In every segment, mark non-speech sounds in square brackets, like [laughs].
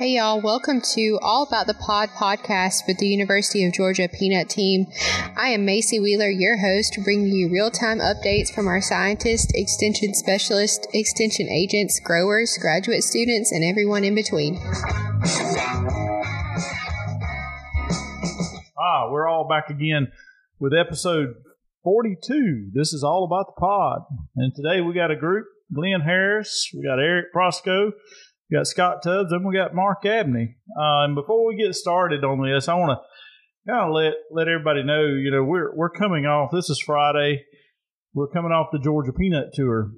Hey, y'all. Welcome to All About the Pod podcast with the University of Georgia Peanut Team. I am Macy Wheeler, your host, bringing you real time updates from our scientists, extension specialists, extension agents, growers, graduate students, and everyone in between. Ah, we're all back again with episode 42. This is All About the Pod. And today we got a group Glen Harris, we got Eric Prostko, we got Scott Tubbs, and we got Mark Abney. Uh, and before we get started on this, I want to kind of let let everybody know, you know, we're we're coming off. This is Friday. We're coming off the Georgia Peanut Tour,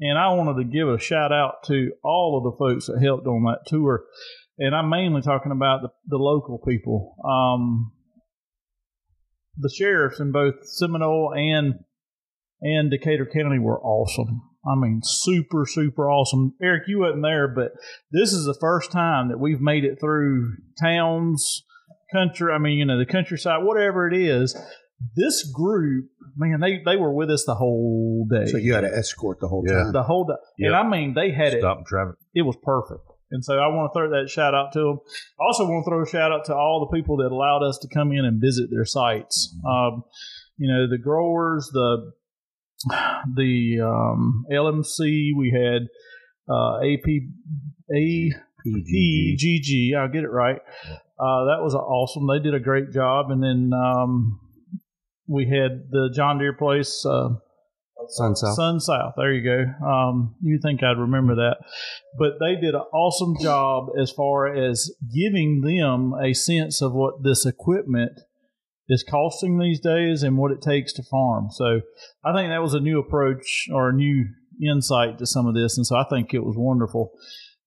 and I wanted to give a shout out to all of the folks that helped on that tour. And I'm mainly talking about the, the local people. Um, the sheriffs in both Seminole and and Decatur County were awesome. I mean, super, super awesome. Eric, you wasn't there, but this is the first time that we've made it through towns, country. I mean, you know, the countryside, whatever it is. This group, man, they, they were with us the whole day. So you had to escort the whole Yeah. time. the whole day. Yep. And I mean, they had it. Stop traffic. It was perfect. And so I want to throw that shout out to them. I also want to throw a shout out to all the people that allowed us to come in and visit their sites. Um, you know, the growers, the the um, LMC, we had uh, AP, APGG, I'll get it right. Uh, that was awesome. They did a great job. And then um, we had the John Deere place. Uh, Sun South. Sun South. There you go. Um, you think I'd remember that, but they did an awesome job as far as giving them a sense of what this equipment is costing these days and what it takes to farm. So I think that was a new approach or a new insight to some of this, and so I think it was wonderful.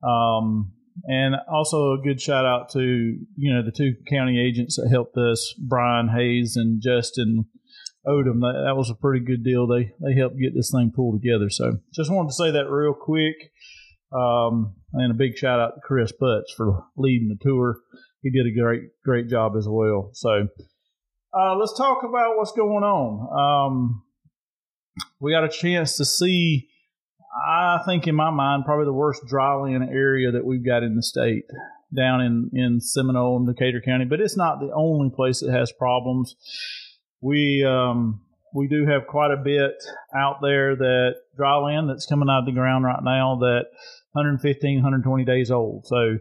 Um, and also a good shout out to you know the two county agents that helped us, Brian Hayes and Justin Odom. That, that was a pretty good deal. They they helped get this thing pulled together. So just wanted to say that real quick. Um, and a big shout out to Chris Butts for leading the tour. He did a great great job as well. So uh, let's talk about what's going on. Um, we got a chance to see. I think in my mind, probably the worst dryland area that we've got in the state down in, in Seminole and Decatur County, but it's not the only place that has problems. We um, we do have quite a bit out there that dry land that's coming out of the ground right now that 115, 120 days old. So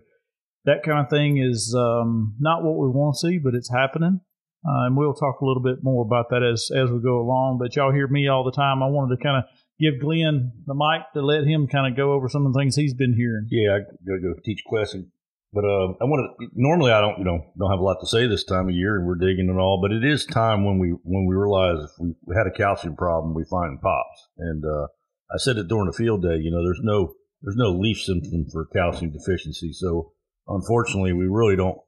that kind of thing is um, not what we want to see, but it's happening. Uh, and we'll talk a little bit more about that as as we go along. But y'all hear me all the time. I wanted to kind of give Glen the mic to let him kind of go over some of the things he's been hearing. Yeah, I gotta go teach classes. But uh, I want to. Normally, I don't, you know, don't have a lot to say this time of year, and we're digging and all. But it is time when we when we realize if we, we had a calcium problem, we find pops. And uh, I said it during the field day. You know, there's no there's no leaf symptom for calcium deficiency. So unfortunately, we really don't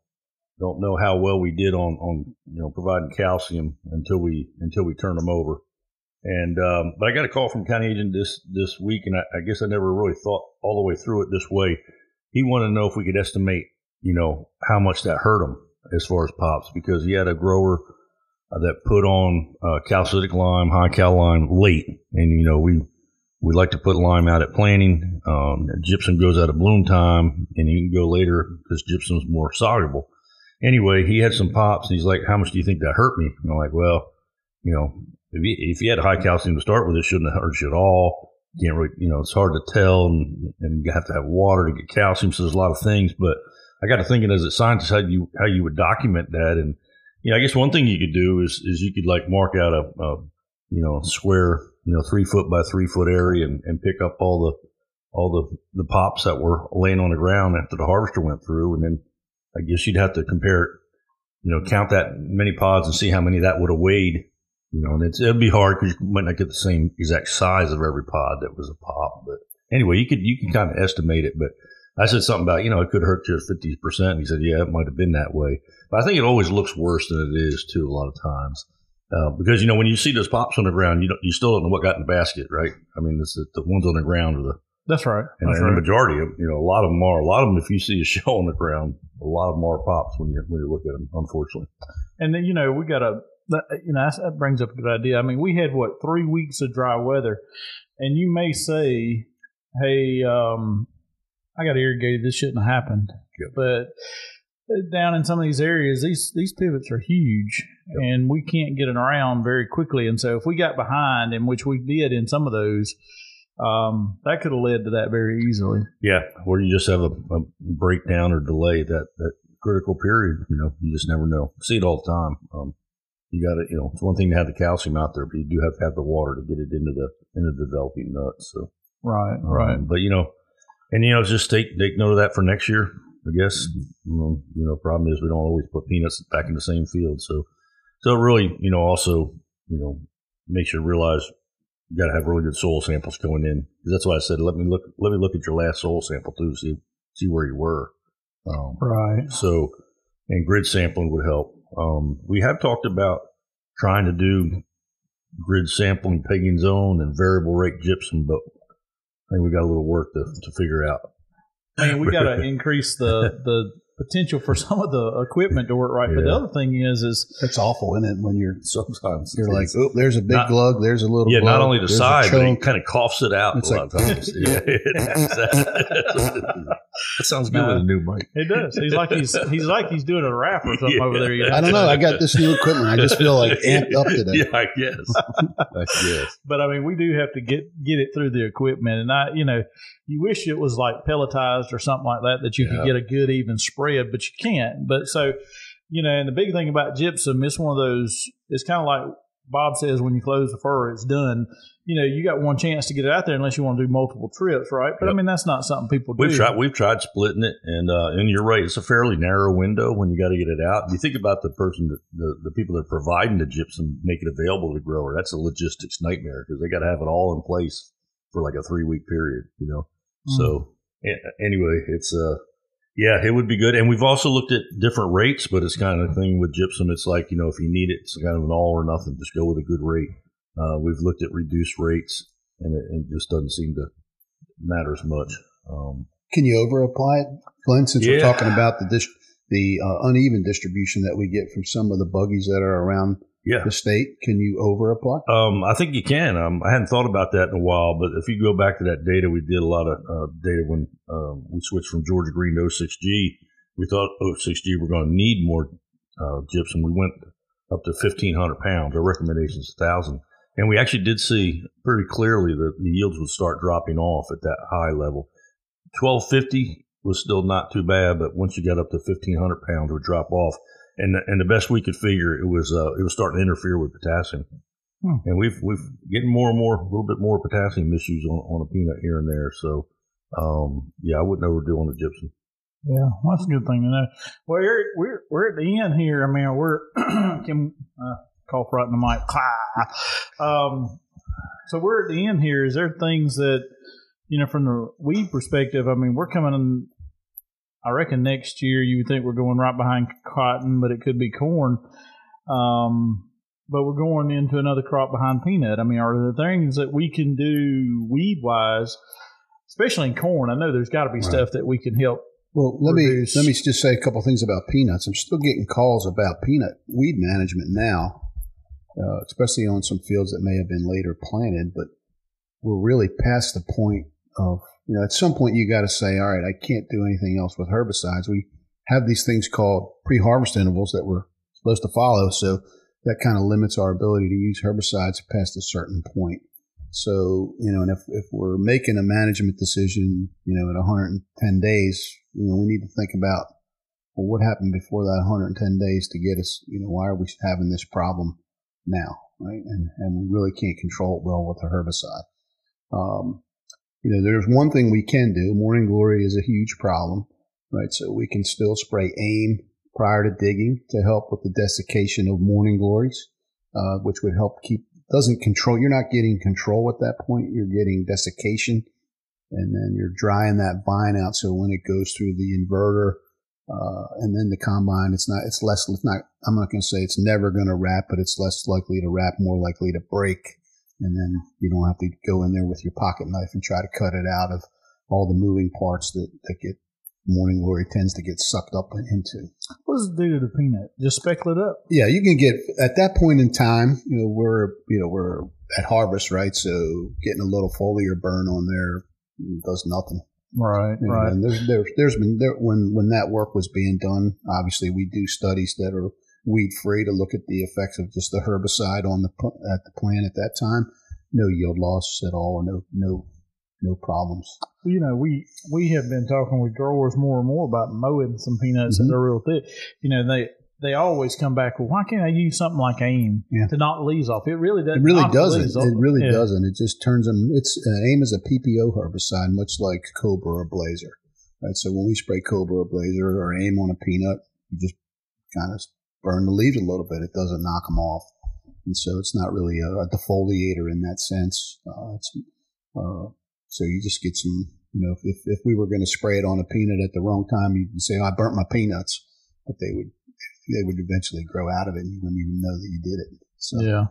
don't know how well we did on on you know providing calcium until we until we turn them over. And um, but I got a call from county agent this this week, and I, I guess I never really thought all the way through it this way. He wanted to know if we could estimate, you know, how much that hurt him as far as pops, because he had a grower uh, that put on uh, calcitic lime, high cal lime late, and you know we we like to put lime out at planting. Um, gypsum goes out at bloom time, and you can go later because gypsum's more soluble. Anyway, he had some pops, and he's like, "How much do you think that hurt me?" And I'm like, "Well, you know, if you, if you had high calcium to start with, it shouldn't have hurt you at all. Can't really, you know, it's hard to tell, and, and you have to have water to get calcium. So there's a lot of things. But I got to thinking as a scientist how you how you would document that, and you know, I guess one thing you could do is is you could like mark out a, a you know square, you know, three foot by three foot area, and, and pick up all the all the the pops that were laying on the ground after the harvester went through, and then I guess you'd have to compare you know, count that many pods and see how many that would have weighed. You know, and it's, it'd be hard because you might not get the same exact size of every pod that was a pop. But anyway, you could you can kind of estimate it. But I said something about you know it could hurt you fifty percent. And he said, yeah, it might have been that way. But I think it always looks worse than it is too a lot of times. Uh, because you know when you see those pops on the ground, you don't, you still don't know what got in the basket, right? I mean, it's the, the ones on the ground are the That's right. and, That's and right. the majority of you know a lot of them are a lot of them. If you see a [laughs] shell on the ground, a lot of them are pops when you when you look at them. Unfortunately, And then you know we got a you know that brings up a good idea. I mean, we had what three weeks of dry weather, and you may say, "Hey, um, I got irrigated. This shouldn't have happened. Yep. But down in some of these areas, these these pivots are huge, and we can't get it around very quickly. And so, if we got behind, in which we did in some of those, um, that could have led to that very easily. Yeah, or you just have a, a breakdown or delay that that critical period. You know, you just never know. see it all the time. Um, you got to, you know, it's one thing to have the calcium out there, but you do have to have the water to get it into the into the developing nuts. So Right, um, right. But you know, and you know, just take take note of that for next year. I guess you know, problem is we don't always put peanuts back in the same field. So, so it really, you know, also, you know, makes you realize you got to have really good soil samples going in. That's why I said let me look let me look at your last soil sample too, see see where you were. Um, Right. so, and grid sampling would help. Um, we have talked about trying to do grid sampling, pegging zone, and variable rate gypsum, but I think we got a little work to, to figure out. I mean, we got to [laughs] increase the the potential for [laughs] some of the equipment to work right. But the other thing is, is That's awful, isn't it? When you're Sometimes you're like, oh, there's a big Not- glug, there's a little. yeah, not only the there's a side, but it kind of coughs it out It's a lot like- of times. [laughs] Yeah, [laughs] that sounds good with a new mic. it does. He's like he's he's like he's doing a rap or something Yeah. over there. You know? I don't know. I got this new equipment. I just feel like amped up today. [laughs] Yeah, I guess. [laughs] I guess. but I mean, we do have to get get it through the equipment, and I, you know, you wish it was like pelletized or something like that that you Yeah. could get a good even spread, but you can't. But so, you know, and the big thing about gypsum, it's one of those. It's kind of like Bob says when you close the fur, it's done. You know, you got one chance to get it out there unless you want to do multiple trips, right? But I mean, that's not something people do. We've tried. We've tried splitting it, and uh, and you're right. It's a fairly narrow window when you got to get it out. You think about the person, that, the the people that are providing the gypsum, make it available to the grower. That's a logistics nightmare because they got to have it all in place for like a three week period. You know. Mm. So a- anyway, it's uh yeah, it would be good. And we've also looked at different rates, but it's kind of a thing with gypsum. It's like you know, if you need it, it's kind of an all or nothing. Just go with a good rate. Uh, we've looked at reduced rates, and it, it just doesn't seem to matter as much. Um, Can you over apply it, Glen? Since we're talking about the dis- the uh, uneven distribution that we get from some of the buggies that are around yeah, the state, can you over apply? Um, I think you can. Um, I hadn't thought about that in a while, but if you go back to that data, we did a lot of uh, data when um, we switched from Georgia Green to 06G. We thought 06G were going to need more uh, gypsum. We went up to 1,500 pounds. Our recommendation is 1,000. And we actually did see pretty clearly that the yields would start dropping off at that high level. 1,250 was still not too bad, but once you got up to 1,500 pounds, it would drop off. And the, and the best we could figure, it was uh, it was starting to interfere with potassium. Hmm. And we've we've getting more and more, a little bit more potassium issues on, on a peanut here and there. So, um, yeah, I wouldn't overdo on the gypsum. Yeah, well, that's a good thing to know. Well, we're we're, we're at the end here. I mean, we're [clears throat] can uh, cough right in the mic. [laughs] Um, so we're at the end here. Is there things that you know from the weed perspective? I mean, we're coming. in I reckon next year you would think we're going right behind cotton, but it could be corn. Um, but we're going into another crop behind peanut. I mean, are there things that we can do weed wise, especially in corn? I know there's got to be Right. stuff that we can help Well, let me let me just say a couple things about peanuts. I'm still getting calls about peanut weed management now, uh, especially on some fields that may have been later planted. But we're really past the point of you know at some point you got to say, all right, I can't do anything else with herbicides. We have these things called pre-harvest intervals that we're supposed to follow, so that kind of limits our ability to use herbicides past a certain point. So, you know, and if, if we're making a management decision, you know, at 110 days, you know, we need to think about, well, what happened before that 110 days to get us, you know, why are we having this problem now, right? And, and we really can't control it well with a herbicide. Um, you know, there's one thing we can do. Morning glory is a huge problem, right? So we can still spray AIM prior to digging to help with the desiccation of morning glories, uh, which would help keep doesn't control. You're not getting control at that point. You're getting desiccation, and then you're drying that vine out. So when it goes through the inverter uh, and then the combine, it's not. It's less. It's not. I'm not going to say it's never going to wrap, but it's less likely to wrap, more likely to break. And then you don't have to go in there with your pocket knife and try to cut it out of all the moving parts that, that get morning glory tends to get sucked up into. What does it do to the peanut? Just speckle it up. Yeah, you can get at that point in time. You know, we're you know we're at harvest, right? So getting a little foliar burn on there does nothing. Right, know, right. And there's there, there's been there when when that work was being done. Obviously, we do studies that are weed free to look at the effects of just the herbicide on the at the plant at that time. No yield loss at all, no no no problems. you know, we we have been talking with growers more and more about mowing some peanuts Mhm. that are real thick. You know, they they always come back. Well, why can't I use something like AIM Yeah. to knock leaves off? It really doesn't. It really doesn't. It really Yeah. doesn't. It just turns them. It's uh, AIM is a PPO herbicide, much like Cobra or Blazer. Right. So when we spray Cobra or Blazer or AIM on a peanut, you just kind of burn the leaves a little bit. It doesn't knock them off, and so it's not really a, a defoliator in that sense. Uh, it's uh, so you just get some. You know, if if we were going to spray it on a peanut at the wrong time, you'd say, oh, "I burnt my peanuts," but they would they would eventually grow out of it, and you wouldn't even know that you did it. So. Yeah.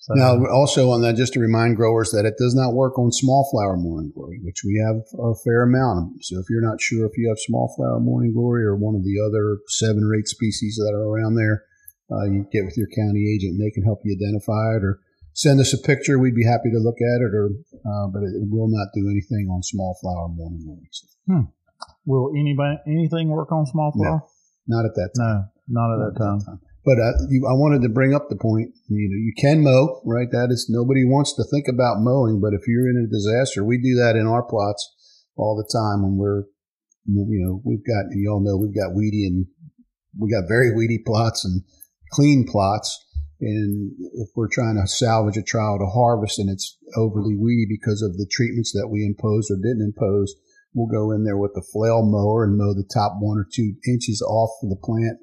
So, Now, also on that, just to remind growers that it does not work on small flower morning glory, which we have a fair amount of. So if you're not sure if you have small flower morning glory or one of the other seven or eight species that are around there, uh, you get with your county agent and they can help you identify it or send us a picture. We'd be happy to look at it, or uh, but it will not do anything on small flower morning glory. So will anybody anything work on small No. flower? not at that time. No, not at that time. But uh, you, I wanted to bring up the point. You know, you can mow, right? That is nobody wants to think about mowing, but if you're in a disaster, we do that in our plots all the time when we're, you know, we've got you all know we've got weedy and we got very weedy plots and clean plots. And if we're trying to salvage a trial to harvest and it's overly weedy because of the treatments that we imposed or didn't impose, we'll go in there with the flail mower and mow the top one or two inches off of the plant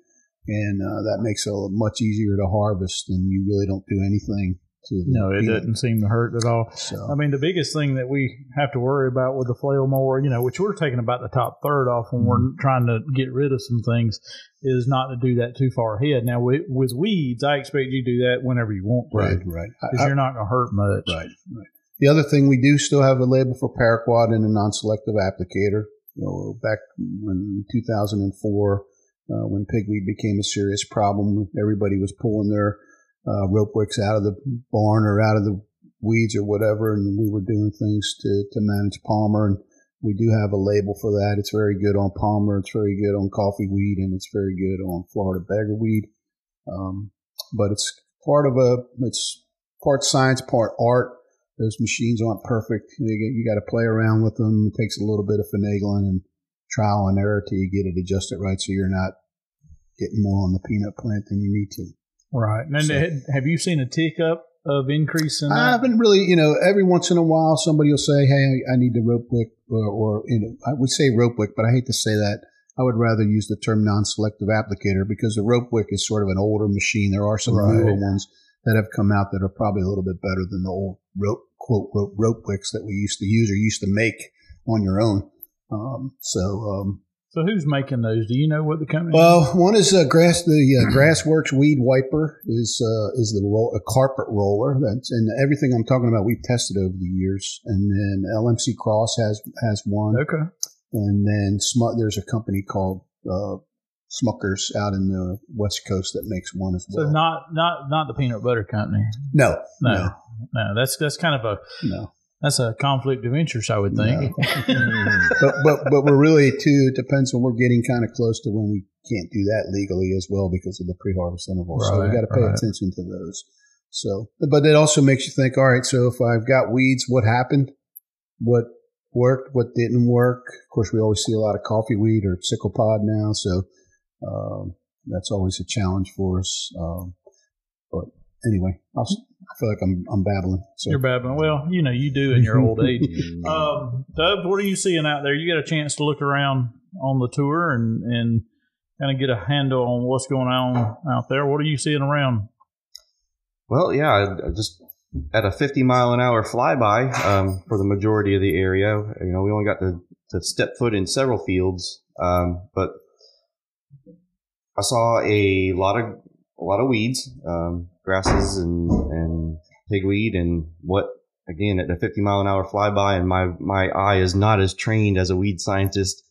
and uh, that makes it much easier to harvest, and you really don't do anything No, it doesn't seem to hurt at all. So I mean, the biggest thing that we have to worry about with the flail mower, you know, which we're taking about the top third off when we're trying to get rid of some things, is not to do that too far ahead. Now, with, with weeds, I expect you to do that whenever you want to, right, right, because you're not going to hurt much. right, right. The other thing we do still have a label for paraquat and a non-selective applicator. You know, back in 2004, uh, when pigweed became a serious problem, everybody was pulling their uh, rope wicks out of the barn or out of the weeds or whatever, and we were doing things to, to manage palmer. And we do have a label for that. It's very good on palmer. It's very good on coffee weed, and it's very good on Florida beggarweed. Um, but it's part of a it's part science, part art. Those machines aren't perfect. You, you got to play around with them. It takes a little bit of finagling and trial and error till you get it adjusted right, so you're not getting more on the peanut plant than you need to. Right. And So- have you seen a tick up of increase in I haven't really, you know, every once in a while somebody will say, "Hey, I need the rope wick," or, or you know, I would say rope wick, but I hate to say that. I would rather use the term non-selective applicator because the rope wick is sort of an older machine. There are some Right. newer ones that have come out that are probably a little bit better than the old rope quote rope, rope wicks that we used to use or used to make on your own. Um, so um, So who's making those? Do you know what the company? well, one is uh, grass. The uh, Grassworks weed wiper is uh, is the roll, a carpet roller. That's and everything I'm talking about. We've tested over the years, and then LMC Cross has has one, okay. and then Smu- there's a company called uh, Smuckers out in the West Coast that makes one as well. So not not not the peanut butter company. no, No, no, no, that's that's kind of a no. That's a conflict of interest, I would think. [laughs] [laughs] but but but we're really too. It depends when we're getting kind of close to when we can't do that legally as well because of the pre-harvest interval. so we Right, got to pay right. attention to those. So, but it also makes you think. All right, so if I've got weeds, what happened? What worked? What didn't work? Of course, we always see a lot of coffee weed or sickle pod now, so um, that's always a challenge for us. Um, but anyway, I'll, s- I feel like I'm I'm babbling. So You're babbling. Well, you know, you do in your old age. [laughs] Um, Tubbs, what are you seeing out there? You got a chance to look around on the tour and and kind of get a handle on what's going on out there. What are you seeing around? Well, yeah, I- I just at a 50 mile an hour flyby um, for the majority of the area. You know, we only got to, to step foot in several fields, um, but I saw a lot of a lot of weeds, um, grasses, and and pigweed, and what again at a 50 mile an hour flyby, and my my eye is not as trained as a weed scientist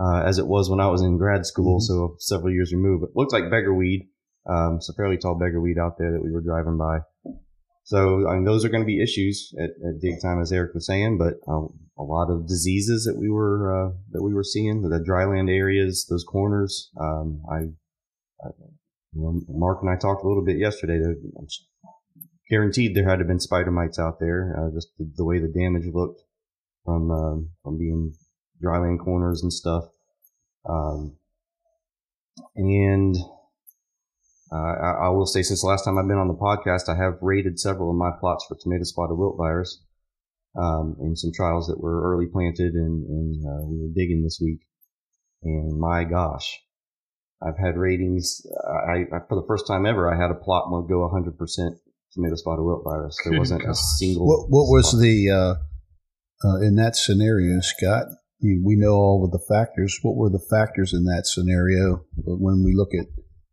uh, as it was when I was in grad school, Mhm. so several years removed. It looked like beggarweed. Um, it's a fairly tall beggarweed out there that we were driving by. So I mean, those are going to be issues at, at dig time, as Eric was saying. But uh, a lot of diseases that we were uh, that we were seeing, the dryland areas, those corners. Um, I, I, you know, Mark and I talked a little bit yesterday. Guaranteed there had to have been spider mites out there. Uh, just the, the, way the damage looked from um, from being dryland corners and stuff. Um, and uh, I, I, will say, since the last time I've been on the podcast, I have rated several of my plots for tomato spotted wilt virus um, in some trials that were early planted, and, and uh, we were digging this week. And my gosh, I've had ratings. I, I, for the first time ever, I had a plot go 100% tomato spotted wilt virus. There wasn't a single. What, what was the uh, uh, in that scenario, Scott? we know all of the factors. What were the factors in that scenario when we look at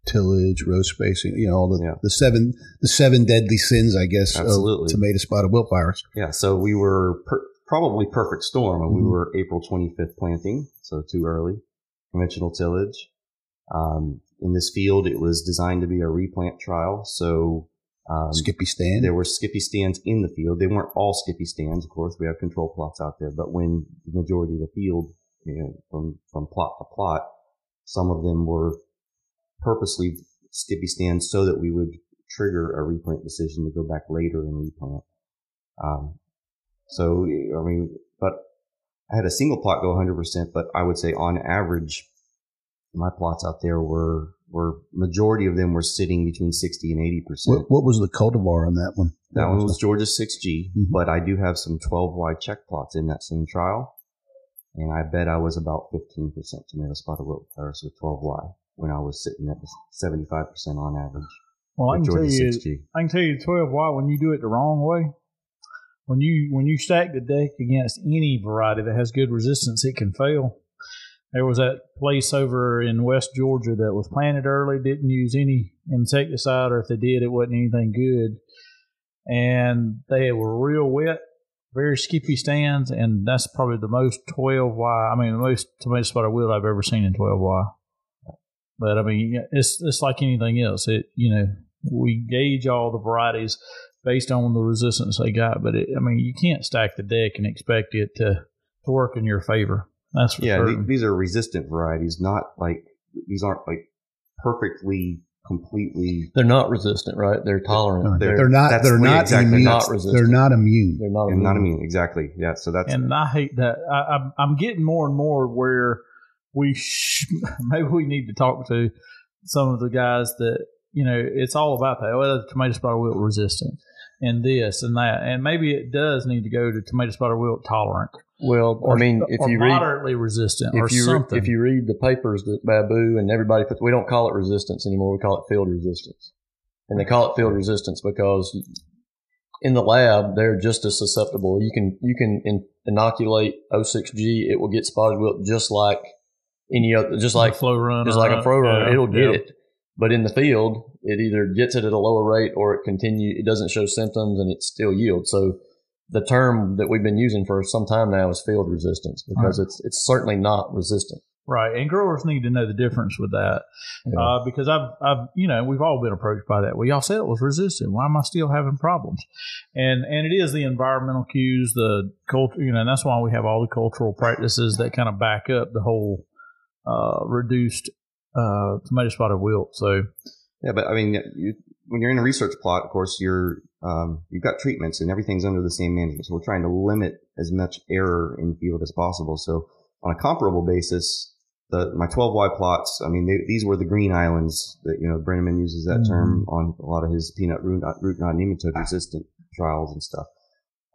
tillage, row spacing, you know, all the, yeah. the seven the seven deadly sins, I guess, Absolutely. of tomato spotted wilt virus. Yeah, so we were per- probably perfect storm. Mm-hmm. We were April 25th planting, so too early. Conventional tillage. Um, in this field, it was designed to be a replant trial, so um, Skippy stand. There were Skippy stands in the field. They weren't all Skippy stands, of course. We have control plots out there, but when the majority of the field, you know, from from plot to plot, some of them were purposely Skippy stands so that we would trigger a replant decision to go back later and replant. Um, so I mean, but I had a single plot go 100%, but I would say on average, my plots out there were were majority of them were sitting between 60 and 80 percent. What, what, was the cultivar on that one? That one was Georgia 6G, mm-hmm. but I do have some 12Y check plots in that same trial, and I bet I was about 15 percent tomato spotted wilt virus with 12Y when I was sitting at 75 percent on average. Well, I can tell you, 6G. I can tell you 12Y when you do it the wrong way. When you when you stack the deck against any variety that has good resistance, it can fail there was that place over in West Georgia that was planted early, didn't use any insecticide, or if they did, it wasn't anything good. And they were real wet, very skippy stands, and that's probably the most 12Y, I mean, the most tomato spotted wilt I've ever seen in 12Y. But I mean, it's it's like anything else. It you know we gauge all the varieties based on the resistance they got, but it, I mean you can't stack the deck and expect it to to work in your favor. That's yeah. these are resistant varieties, not like these aren't like perfectly completely. They're not resistant, right? They're tolerant. they're, they're, not. They're not exactly. immune. Not resistant. They're not immune. They're not. Immune. Not immune. Exactly. Yeah. So that's. And I hate that. I, I'm getting more and more where we sh- [laughs] maybe we need to talk to some of the guys that you know it's all about that. Well, the tomato spotted wilt resistant and this and that, and maybe it does need to go to tomato spotted wilt tolerant. Well, or, I mean, if you read moderately resistant if you something, if you read the papers that Babu and everybody puts, we don't call it resistance anymore. We call it field resistance, and they call it field resistance because in the lab they're just as susceptible. You can you can in, inoculate 06G, it will get spotted wilt just like any other, just like flow run, just like a uh, flow run, yeah, it'll get it. But in the field, it either gets it at a lower rate or it continue. It doesn't show symptoms and it still yields. So the term that we've been using for some time now is field resistance because right. it's it's certainly not resistant. Right, and growers need to know the difference with that yeah. uh, because I've, I've, you know, we've all been approached by that. Well, y'all said it was resistant. Why am I still having problems? And and it is the environmental cues, the culture, you know, and that's why we have all the cultural practices that kind of back up the whole uh, reduced uh, tomato spotted wilt. So, yeah, but I mean, you, when you're in a research plot, of course, you're um, you've got treatments and everything's under the same management. So we're trying to limit as much error in field as possible. So on a comparable basis, the my 12Y plots, I mean, they, these were the green islands that you know Brenneman uses that mm-hmm. term on a lot of his peanut root, root knot nematode resistant trials and stuff.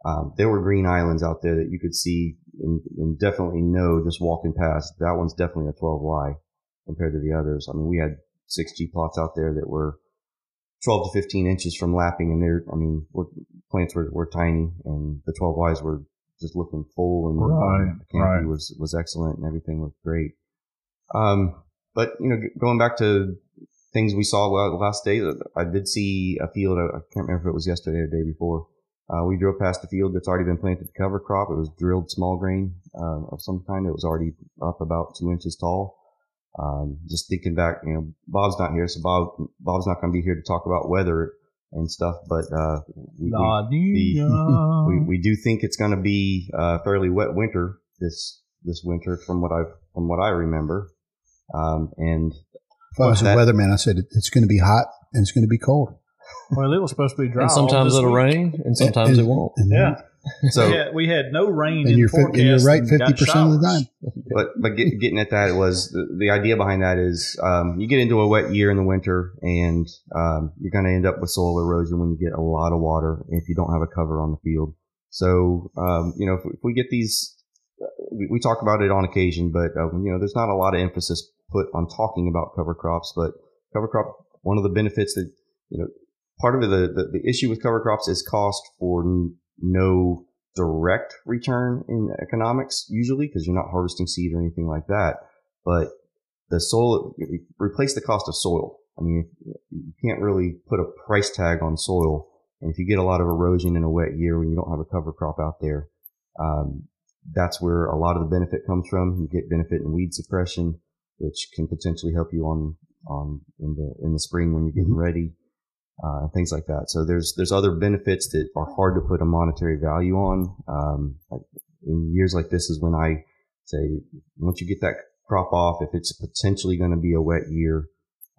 Um, there were green islands out there that you could see and, and, definitely know just walking past. That one's definitely a 12Y compared to the others. I mean, we had 6G plots out there that were 12 to 15 inches from lapping, and they're, I mean, plants were, were tiny, and the 12 Ys were just looking full, and right, the canopy right. was was excellent, and everything looked great. Um, but you know, going back to things we saw last day, I did see a field. I can't remember if it was yesterday or the day before. Uh, we drove past a field that's already been planted to cover crop. It was drilled small grain uh, of some kind. It was already up about two inches tall. Um, just thinking back, you know, Bob's not here, so Bob Bob's not going to be here to talk about weather and stuff. But uh, we, we, La [laughs] Nina. we, we do think it's going to be a fairly wet winter this this winter, from what I from what I remember. Um, and If I was a weatherman, I said it's going to be hot and it's going to be cold. well, it was supposed to be dry. and sometimes it'll week. rain, and sometimes And- it won't. And Yeah. So we, had, we had no rain And in you're forecast. and you're right 50% of the time. but but get, getting at that was the, the idea behind that is um, you get into a wet year in the winter and um, you're going to end up with soil erosion when you get a lot of water if you don't have a cover on the field. So um, you know if, if we get these, we, we talk about it on occasion, but uh, you know there's not a lot of emphasis put on talking about cover crops. But cover crop, one of the benefits that you know part of the the, the issue with cover crops is cost for n- no direct return in economics usually because you're not harvesting seed or anything like that. But the soil, replace the cost of soil. I mean, you can't really put a price tag on soil. And if you get a lot of erosion in a wet year when you don't have a cover crop out there, um, that's where a lot of the benefit comes from. You get benefit in weed suppression, which can potentially help you on, on in the, in the spring when you're getting ready uh, things like that. So there's there's other benefits that are hard to put a monetary value on. Um, in years like this is when I say once you get that crop off, if it's potentially going to be a wet year,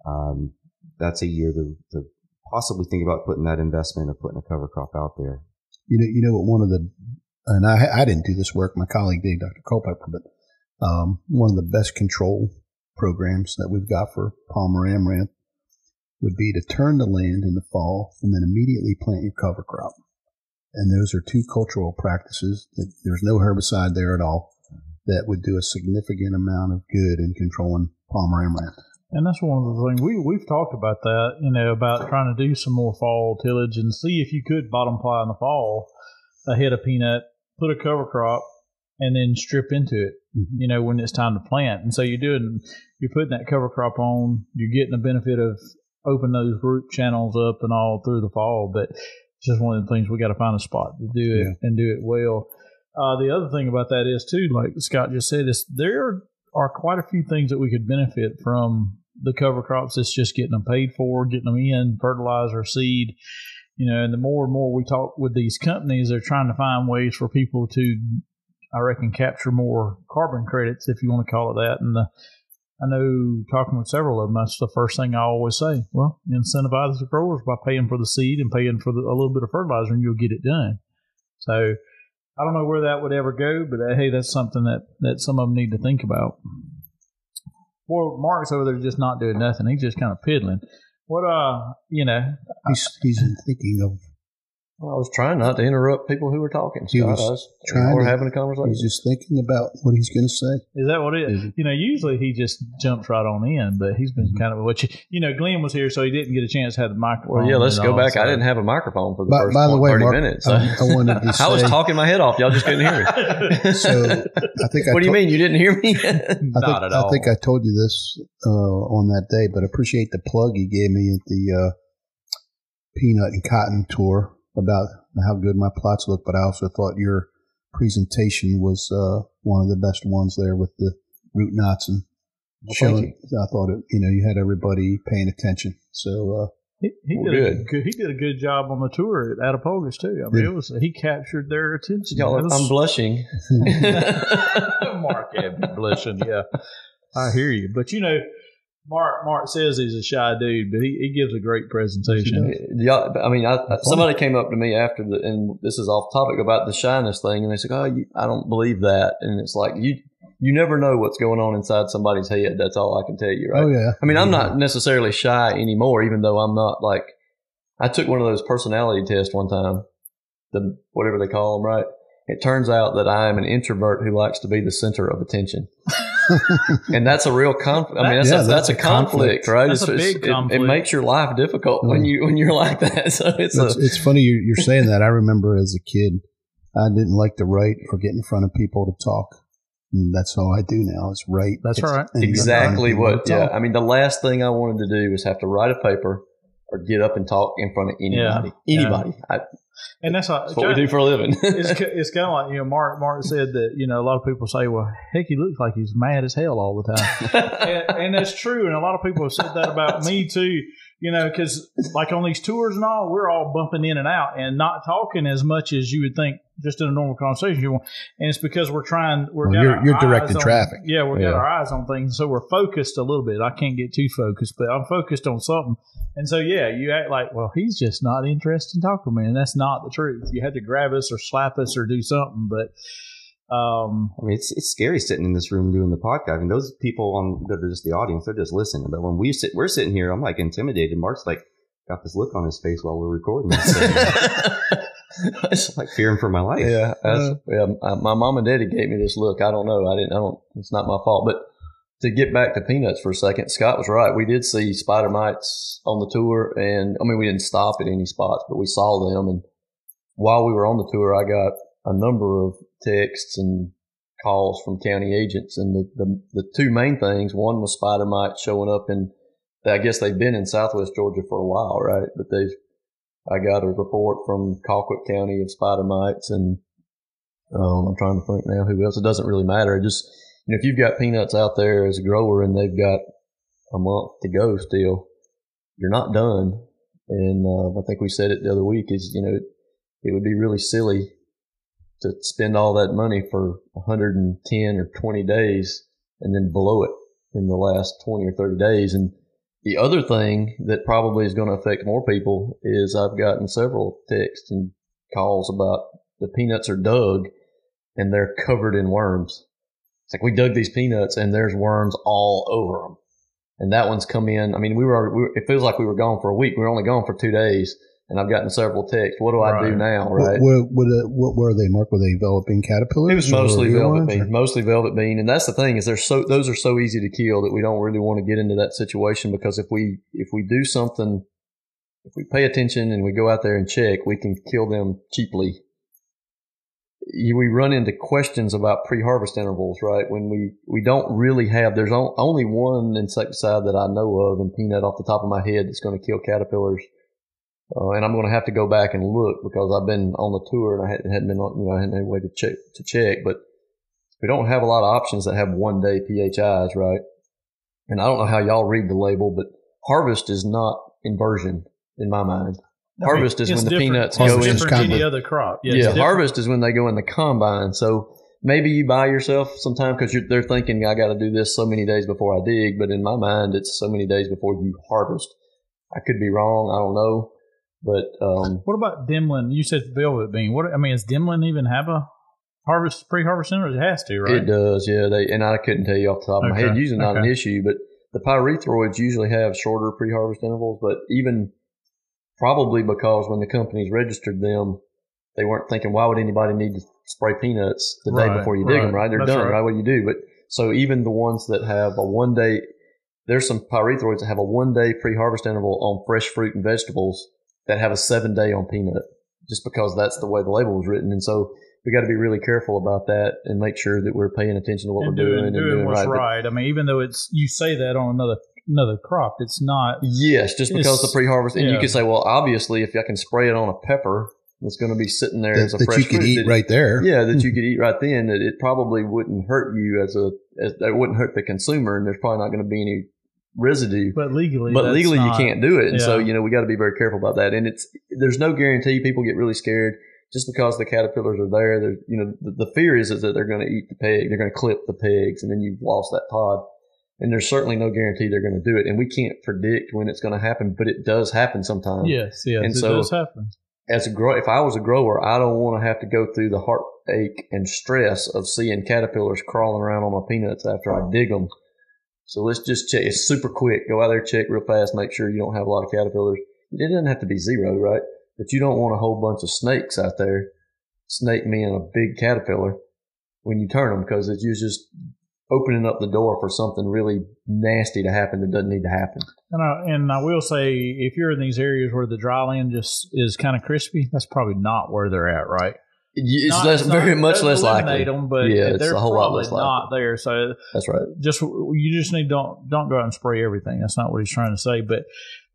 um, that's a year to, to possibly think about putting that investment of putting a cover crop out there. You know, you know what? One of the, and I, I didn't do this work. My colleague did, Dr. Culpepper, but um, one of the best control programs that we've got for Palmer Amaranth would be to turn the land in the fall and then immediately plant your cover crop. And those are two cultural practices that there's no herbicide there at all that would do a significant amount of good in controlling Palmer Amaranth. And that's one of the things we we've talked about that, you know, about trying to do some more fall tillage and see if you could bottom ply in the fall ahead of peanut, put a cover crop, and then strip into it. Mhm. You know, when it's time to plant. And so you're doing, you're putting that cover crop on. You're getting the benefit of open those root channels up and all through the fall. But it's just one of the things we got to find a spot to do it Yeah. and do it well. Uh, the other thing about that is too, like Scott just said, is there are quite a few things that we could benefit from the cover crops. It's just getting them paid for, getting them in, fertilizer, seed. You know, and the more and more we talk with these companies, they're trying to find ways for people to, I reckon, capture more carbon credits, if you want to call it that. And the, I know talking with several of them, that's the first thing I always say. Well, incentivize the growers by paying for the seed and paying for the, a little bit of fertilizer, and you'll get it done. So I don't know where that would ever go, but uh, hey, that's something that, that some of them need to think about. Well, Mark's over there just not doing nothing. He's just kind of piddling. What, uh, you know, He's, he's thinking of Well, I was trying not to interrupt people who were talking. He Scott. was I was trying we're to- having a conversation. He's just thinking about what he's going to say. is that what it is? You know, usually he just jumps right on in, but he's been kind of, what you you know, Glen was here, so he didn't get a chance to have the microphone. well, yeah, let's go all, back. so- I didn't have a microphone for the By, first by the way, 30 Mark, minutes. I, I wanted to say. [laughs] I was talking my head off. Y'all just couldn't hear me. [laughs] So I think I what do you mean you didn't hear me? [laughs] I think, Not at I think I told you this uh, on that day, but I appreciate the plug you gave me at the uh, peanut and cotton tour about how good my plots look. But I also thought your presentation was uh, one of the best ones there with the root knots and Well, thank showing. I thought it, you know you had everybody paying attention. So uh, He, he Well, did a good. good. He did a good job on the tour at Attapulgus too. I mean, Yeah. it was he captured their attention. Y'all, was- I'm blushing. [laughs] Mark had blushing. Yeah, I hear you. But you know, Mark Mark says he's a shy dude, but he, he gives a great presentation. Yeah, I mean, I, I- somebody came up to me after the, and this is off topic about the shyness thing, and they said, "Oh, you, I don't believe that," and it's like you, you never know what's going on inside somebody's head. That's all I can tell you, right? oh yeah, I mean, I'm not necessarily shy anymore, even though I'm not like. I took one of those personality tests one time, the whatever they call them, right? It turns out that I am an introvert who likes to be the center of attention, [laughs] and that's a real conflict. I mean, that's, Yeah, a, that's, that's a a conflict, conflict. right? That's a It's- big it- It, makes your life difficult when Mm. you when you're like that. [laughs] So it's It's, a it's funny you're, you're saying that. I remember as a kid, I didn't like to write or get in front of people to talk. And that's all I do now is write. That's It's- right. and get in front of exactly what. Yeah, talk. I mean, the last thing I wanted to do was have to write a paper or get up and talk in front of anybody. Yeah. Anybody. I, And that's, that's what we do for a living. it's [laughs] it's kind of like you know Mark Mark said that you know a lot of people say well heck he looks like he's mad as hell all the time [laughs] and, and that's true and a lot of people have said that about me too You know, because like on these tours and all, we're all bumping in and out and not talking as much as you would think just in a normal conversation. You want, and it's because we're trying. We're Well, you're- you're directing on- traffic. Yeah, we've Yeah. got our eyes on things, so we're focused a little bit. I can't get too focused, but I'm focused on something. And so, yeah, you act like, well, he's just not interested in talking to me, and that's not the truth. You had to grab us or slap us or do something, but um, I mean, it's it's scary sitting in this room doing the podcast. I mean, those people on that are just the audience, they're just listening. But when we sit, we're sitting here. I'm like intimidated. Mark's like got this look on his face while we're recording. [laughs] This. [laughs] it's like fearing for my life. Yeah, that's, yeah. My, my mom and daddy gave me this look. I don't know. I didn't. I don't. It's not my fault. But to get back to peanuts for a second, Scott was right. We did see spider mites on the tour, and I mean, we didn't stop at any spots, but we saw them. And while we were on the tour, I got a number of texts and calls from county agents, and the the, the two main things. One was spider mites showing up in. I guess they've been in Southwest Georgia for a while, right? But they've I got a report from Colquitt County of spider mites, and um, I'm trying to think now who else. It doesn't really matter. It just you know, if you've got peanuts out there as a grower and they've got a month to go still, you're not done. And uh, I think we said it the other week is you know it, it would be really silly to spend all that money for 110 or 20 days and then blow it in the last 20 or 30 days and the other thing that probably is going to affect more people is I've gotten several texts and calls about the peanuts are dug and they're covered in worms. It's like we dug these peanuts and there's worms all over them. And that one's come in. I mean, we were, we were it feels like we were gone for a week. We were only gone for two days and I've gotten several texts. What do I do now? Right. what, what, uh, what were they, Mark? Were they developing caterpillars? It was mostly velvet ones, or- bean, mostly velvet bean, and that's the thing is they're so those are so easy to kill that we don't really want to get into that situation because if we if we do something, if we pay attention and we go out there and check, we can kill them cheaply. We run into questions about pre-harvest intervals, right? When we we don't really have there's only one insecticide that I know of in peanut off the top of my head that's going to kill caterpillars. Uh, and I'm going to have to go back and look because I've been on the tour and I hadn't, hadn't been on, you know, I hadn't had a way to check, to check, but we don't have a lot of options that have one day PHIs, right? And I don't know how y'all read the label, but harvest is not inversion in my mind. Harvest is when the different. peanuts It's go in- the combine. other crop. Yeah, Yeah, harvest is when they go in the combine. So maybe you buy yourself some time because they're thinking I got to do this so many days before I dig, but in my mind, it's so many days before you harvest. I could be wrong. I don't know, but um, What about Dimilin? You said velvet bean. What I mean, does Dimilin even have a harvest pre-harvest center? It has to, right? It does, yeah. They and I couldn't tell you off the top of my head. Usually not an issue, but the pyrethroids usually have shorter pre-harvest intervals. But even probably because when the companies registered them, they weren't thinking, why would anybody need to spray peanuts the day Right, before you dig them? right. Right? They're That's done. right. Right? What do you do? But so even the ones that have a one day, there's some pyrethroids that have a one day pre-harvest interval on fresh fruit and vegetables that have a seven day on peanut, just because that's the way the label was written. And so we got to be really careful about that and make sure that we're paying attention to what and we're doing, doing, and doing doing what's right. right. But I mean, even though it's you say that on another another crop, it's not. yes, just because the pre-harvest, and you yeah. can say, well, obviously, if I can spray it on a pepper, it's going to be sitting there as a that fresh you could fruit eat that- right there. Yeah, that you [laughs] could eat right then. That it probably wouldn't hurt you as a, as, it wouldn't hurt the consumer, and there's probably not going to be any residue. But legally, but legally not- you can't do it and so you know we got to be very careful about that and it's there's no guarantee people get really scared just because the caterpillars are there there's you know the, the fear is, is that they're going to eat the peg they're going to clip the pegs and then you've lost that pod and there's certainly no guarantee they're going to do it and we can't predict when it's going to happen but it does happen sometimes Yes, yes, And it so- does happen. as a grow if I was a grower, I don't want to have to go through the heartache and stress of seeing caterpillars crawling around on my peanuts after I dig them. So let's just check. It's super quick. Go out there, check real fast, make sure you don't have a lot of caterpillars. It doesn't have to be zero, right? But you don't want a whole bunch of snakes out there. Snake meaning a big caterpillar when you turn them because it's just opening up the door for something really nasty to happen that doesn't need to happen. And I, and I will say, if you're in these areas where the dry land just is kind of crispy, that's probably not where they're at, right? It's Not- less, not- very much less likely. eliminate Them, but Yeah, it's a whole lot less likely. not there. So That's right. just you just need don't don't go out and spray everything. That's not what he's trying to say. But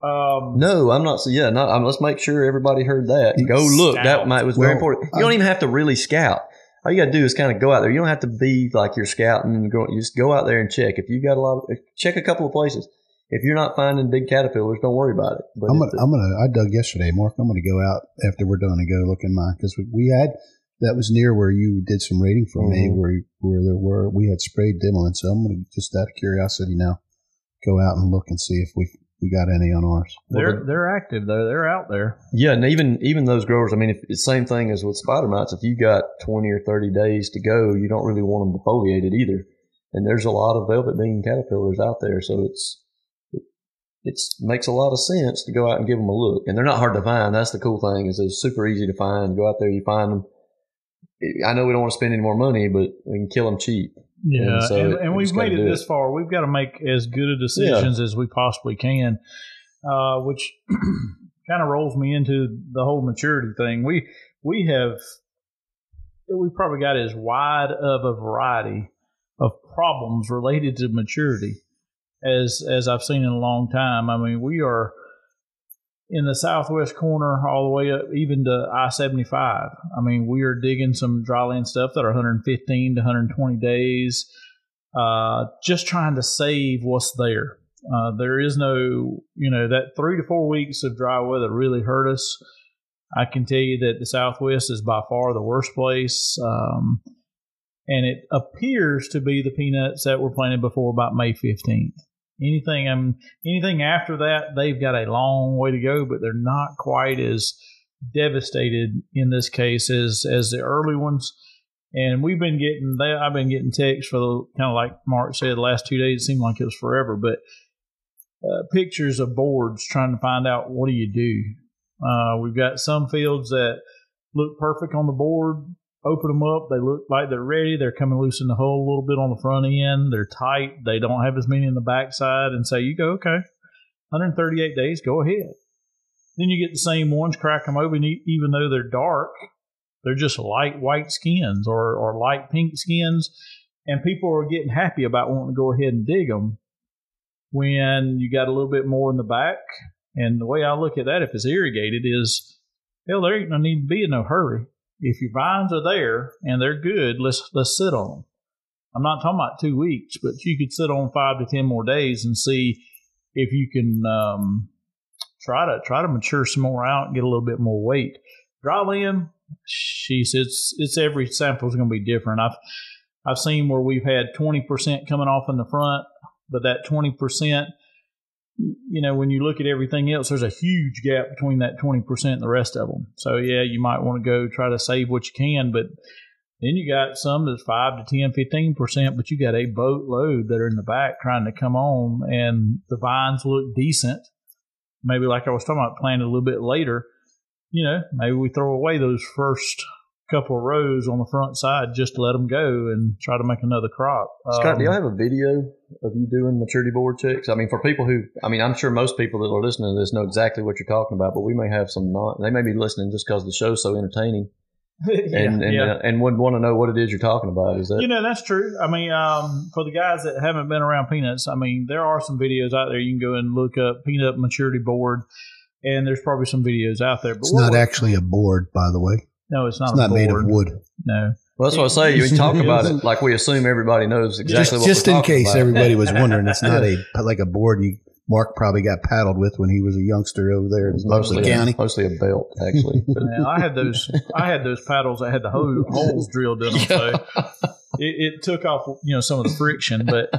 um, No, I'm not. So yeah, not. Um, let's make sure everybody heard that. Go look. That might was very Well, important. You don't even have to really scout. All you got to do is kind of go out there. You don't have to be like you're scouting and go. You just go out there and check. If you got a lot, of, check a couple of places. If you're not finding big caterpillars, don't worry about it. But I'm gonna, the- I'm gonna. I dug yesterday, Mark. I'm gonna go out after we're done and go look in mine because we, we had that was near where you did some rating for me, Mhm. where where there were we had sprayed Dimilin. So I'm gonna just out of curiosity now go out and look and see if we we got any on ours. They're they're active though. They're out there. Yeah, and even even those growers, I mean, if, it's the same thing as with spider mites. If you got twenty or thirty days to go, you don't really want them defoliated either. And there's a lot of velvet bean caterpillars out there, so it's it it's, makes a lot of sense to go out and give them a look. And they're not hard to find. That's the cool thing is they're super easy to find. Go out there, you find them. I know we don't want to spend any more money, but we can kill them cheap. Yeah, And so and, and we we've made it this it. far. We've got to make as good a decisions as we possibly can, uh, which [clears throat] kind of rolls me into the whole maturity thing. We we have we probably got as wide of a variety of problems related to maturity as as I've seen in a long time. I mean, we are in the southwest corner all the way up even to I seventy five. I mean, we are digging some dryland stuff that are 115 to 120 days, uh, just trying to save what's there. Uh, there is no, you know, that three to four weeks of dry weather really hurt us. I can tell you that the Southwest is by far the worst place. Um, and it appears to be the peanuts that were planted before about May 15th. Anything um, anything after that, they've got a long way to go, but they're not quite as devastated in this case as as the early ones. And we've been getting they, I've been getting texts for the kind of like Mark said the last two days. It seemed like it was forever, but uh, pictures of boards trying to find out what do you do. Uh, we've got some fields that look perfect on the board. Open them up, they look like they're ready. They're coming loose in the hole a little bit on the front end. They're tight. They don't have as many in the backside. And say you go okay, 138 days, go ahead. Then you get the same ones, crack them open, even though they're dark. They're just light white skins or, or light pink skins. And people are getting happy about wanting to go ahead and dig them when you got a little bit more in the back. And the way I look at that, if it's irrigated, is hell, there ain't no need to be in no hurry. If your vines are there and they're good, let's let's sit on them. I'm not talking about two weeks, but you could sit on five to ten more days and see if you can um, try to try to mature some more out and get a little bit more weight. Dry land, she's it's it's every sample is going to be different. I've I've seen where we've had 20% coming off in the front, but that 20%, you know, when you look at everything else, there's a huge gap between that 20% and the rest of them. So, yeah, you might want to go try to save what you can, but then you got some that's 5 to 10, 15%, but you got a boatload that are in the back trying to come on, and the vines look decent. Maybe like I was talking about, planted a little bit later. You know, maybe we throw away those first couple of rows on the front side just to let them go and try to make another crop. Scott, do Um, y'all have a video of you doing maturity board checks? I mean, for people who, I mean, I'm sure most people that are listening to this know exactly what you're talking about, but we may have some not. They may be listening just because the show's so entertaining [laughs] yeah, and and, yeah. uh, and would want to know what it is you're talking about. Is that You know, that's true. I mean, um, for the guys that haven't been around peanuts, I mean, there are some videos out there. You can go and look up peanut maturity board, and there's probably some videos out there. But It's not actually a board, by the way. No, it's not. It's a not made of wood. No. Well, that's what I say. We talk about it [laughs] like we assume everybody knows exactly just what just we're in case about. everybody was [laughs] wondering, it's not a like a board you Mark probably got paddled with when he was a youngster over there in It's Buckley mostly County. mostly a belt, actually. [laughs] Man, I had those. I had those paddles that had the ho- holes drilled in them, so it, it took off, you know, some of the friction. But,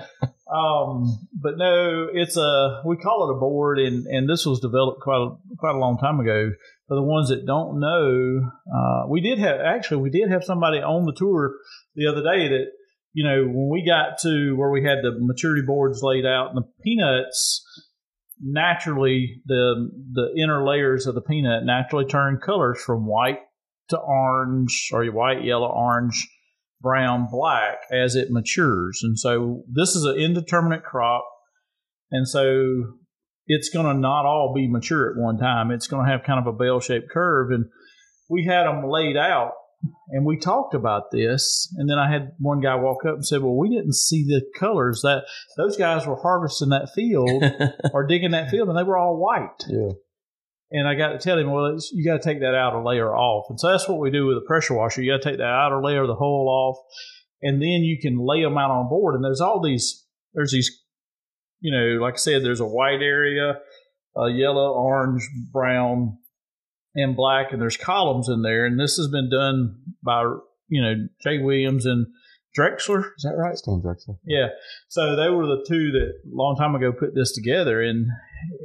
um, but no, it's a we call it a board, and and this was developed quite a, quite a long time ago. For the ones that don't know, uh, we did have actually we did have somebody on the tour the other day that you know when we got to where we had the maturity boards laid out and the peanuts naturally the the inner layers of the peanut naturally turn colors from white to orange or white yellow orange brown black as it matures. And so this is an indeterminate crop. And so it's going to not all be mature at one time it's going to have kind of a bell-shaped curve and we had them laid out and we talked about this and then i had one guy walk up and said well we didn't see the colors that those guys were harvesting that field [laughs] or digging that field and they were all white yeah. and I got to tell him, well, it's, you got to take that outer layer off. And so that's what we do with a pressure washer. You got to take that outer layer of the hull off, and then you can lay them out on board. And there's all these, there's these you know, like I said, there's a white area, a yellow, orange, brown, and black, and there's columns in there. And this has been done by, you know, Jay Williams and Drexler. Is that right? Stan Drexler. Yeah. So they were the two that a long time ago put this together. And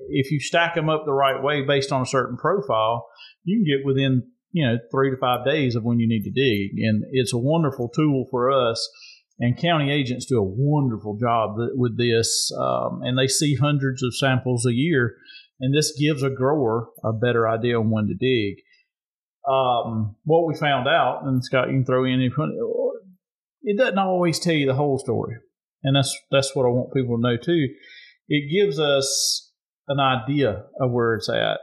if you stack them up the right way based on a certain profile, you can get within, you know, three to five days of when you need to dig. And it's a wonderful tool for us. And county agents do a wonderful job with this. Um, and they see hundreds of samples a year. And this gives a grower a better idea on when to dig. Um, what we found out, and Scott, you can throw in it doesn't always tell you the whole story, and that's that's what I want people to know too. It gives us an idea of where it's at.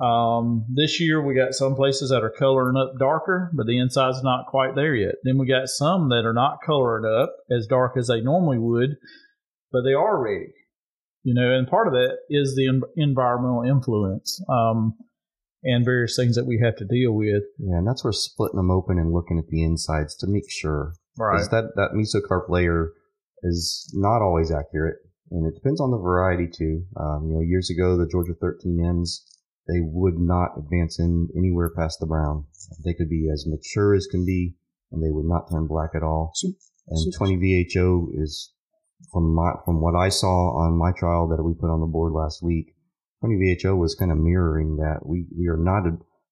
Um, this year we got some places that are coloring up darker, but the inside's not quite there yet. Then we got some that are not coloring up as dark as they normally would, but they are ready. You know, and part of that is the environmental influence. Um, and various things that we have to deal with. Yeah, and that's where splitting them open and looking at the insides to make sure. Right. That that mesocarp layer is not always accurate, and it depends on the variety too. Um, you know, years ago the Georgia 13Ms they would not advance in anywhere past the brown. They could be as mature as can be, and they would not turn black at all. So, and so 20 VHO is from my from what I saw on my trial that we put on the board last week 20 VHO was kind of mirroring that. We, we are not,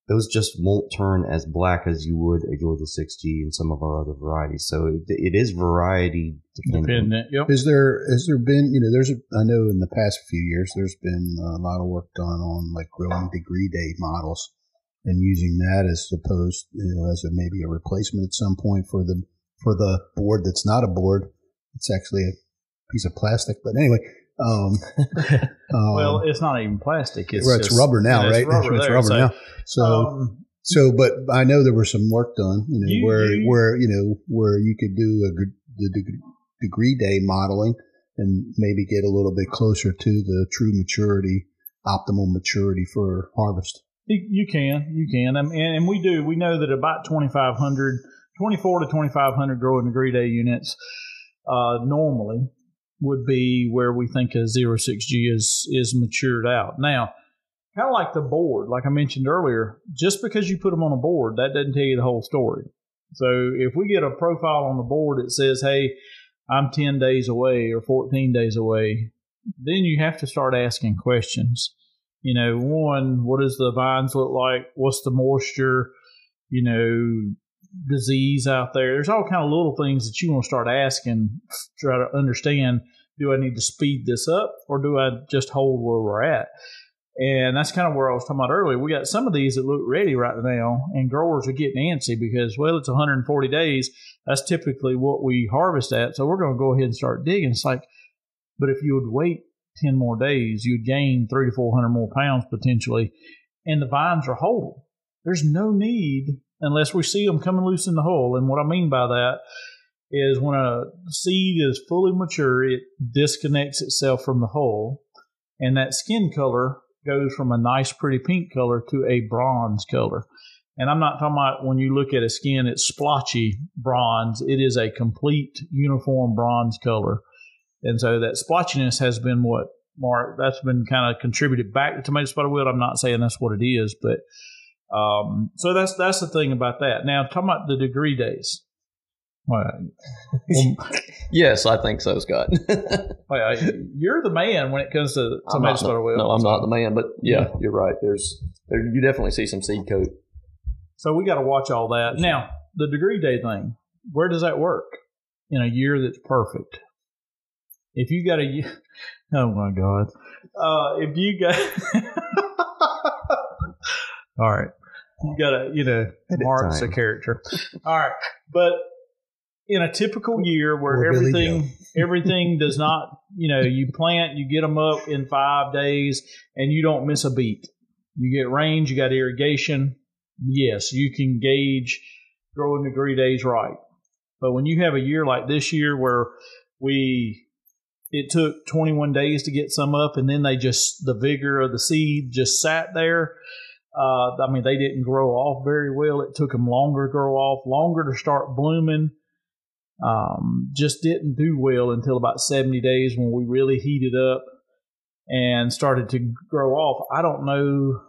those just won't turn as black as you would a Georgia 6G and some of our other varieties. So it, it is variety dependent. dependent yep. Is there, has there been, you know, there's a, I know in the past few years, there's been a lot of work done on like growing degree day models and using that as opposed, you know, as a, maybe a replacement at some point for the, for the board that's not a board. It's actually a piece of plastic. But anyway, um, [laughs] um, well, it's not even plastic. It's, well, it's just, rubber now, right? It's rubber, it's rubber so, now. So, um, so, but I know there was some work done, you know, you, where you, where you know where you could do a the degree day modeling and maybe get a little bit closer to the true maturity, optimal maturity for harvest. You can, you can, and, and we do. We know that about 2,500, 24 to 2,500 growing degree day units uh, normally would be where we think a 06G is is matured out. Now, kind of like the board, like I mentioned earlier, just because you put them on a board, that doesn't tell you the whole story. So if we get a profile on the board that says, "Hey, I'm 10 days away or 14 days away," then you have to start asking questions. You know, one, what does the vines look like? What's the moisture? You know, disease out there. There's all kind of little things that you want to start asking, try to understand. Do I need to speed this up, or do I just hold where we're at? And that's kind of where I was talking about earlier. We got some of these that look ready right now, and growers are getting antsy because, well, it's 140 days. That's typically what we harvest at. So we're going to go ahead and start digging. It's like, but if you would wait 10 more days, you'd gain three to 400 more pounds potentially, and the vines are holding. There's no need unless we see them coming loose in the hull. And what I mean by that is when a seed is fully mature, it disconnects itself from the hull, and that skin color goes from a nice, pretty pink color to a bronze color. And I'm not talking about when you look at a skin, it's splotchy bronze. It is a complete uniform bronze color. And so that splotchiness has been what, Mark, that's been kind of contributed back to tomato spotted wilt. I'm not saying that's what it is, but um, so that's that's the thing about that. Now, talking about the degree days. Well, [laughs] yes, I think so, Scott. [laughs] well, you're the man when it comes to spotted wilt. No, I'm not the man, but yeah, you're right. There's there, you definitely see some seed coat. So we got to watch all that. Now, the degree day thing, where does that work in a year that's perfect? If you got a, [laughs] oh my God, uh, if you got. All right. You gotta, you know, Mark's a character. All right. But in a typical year where everything [laughs] everything does not, you know, you plant, you get them up in five days, and you don't miss a beat. You get range, you got irrigation. Yes, you can gauge growing degree days right. But when you have a year like this year where we it took 21 days to get some up and then they just the vigor of the seed just sat there uh, I mean, they didn't grow off very well. It took them longer to grow off, longer to start blooming. um, just didn't do well until about 70 days when we really heated up and started to grow off. I don't know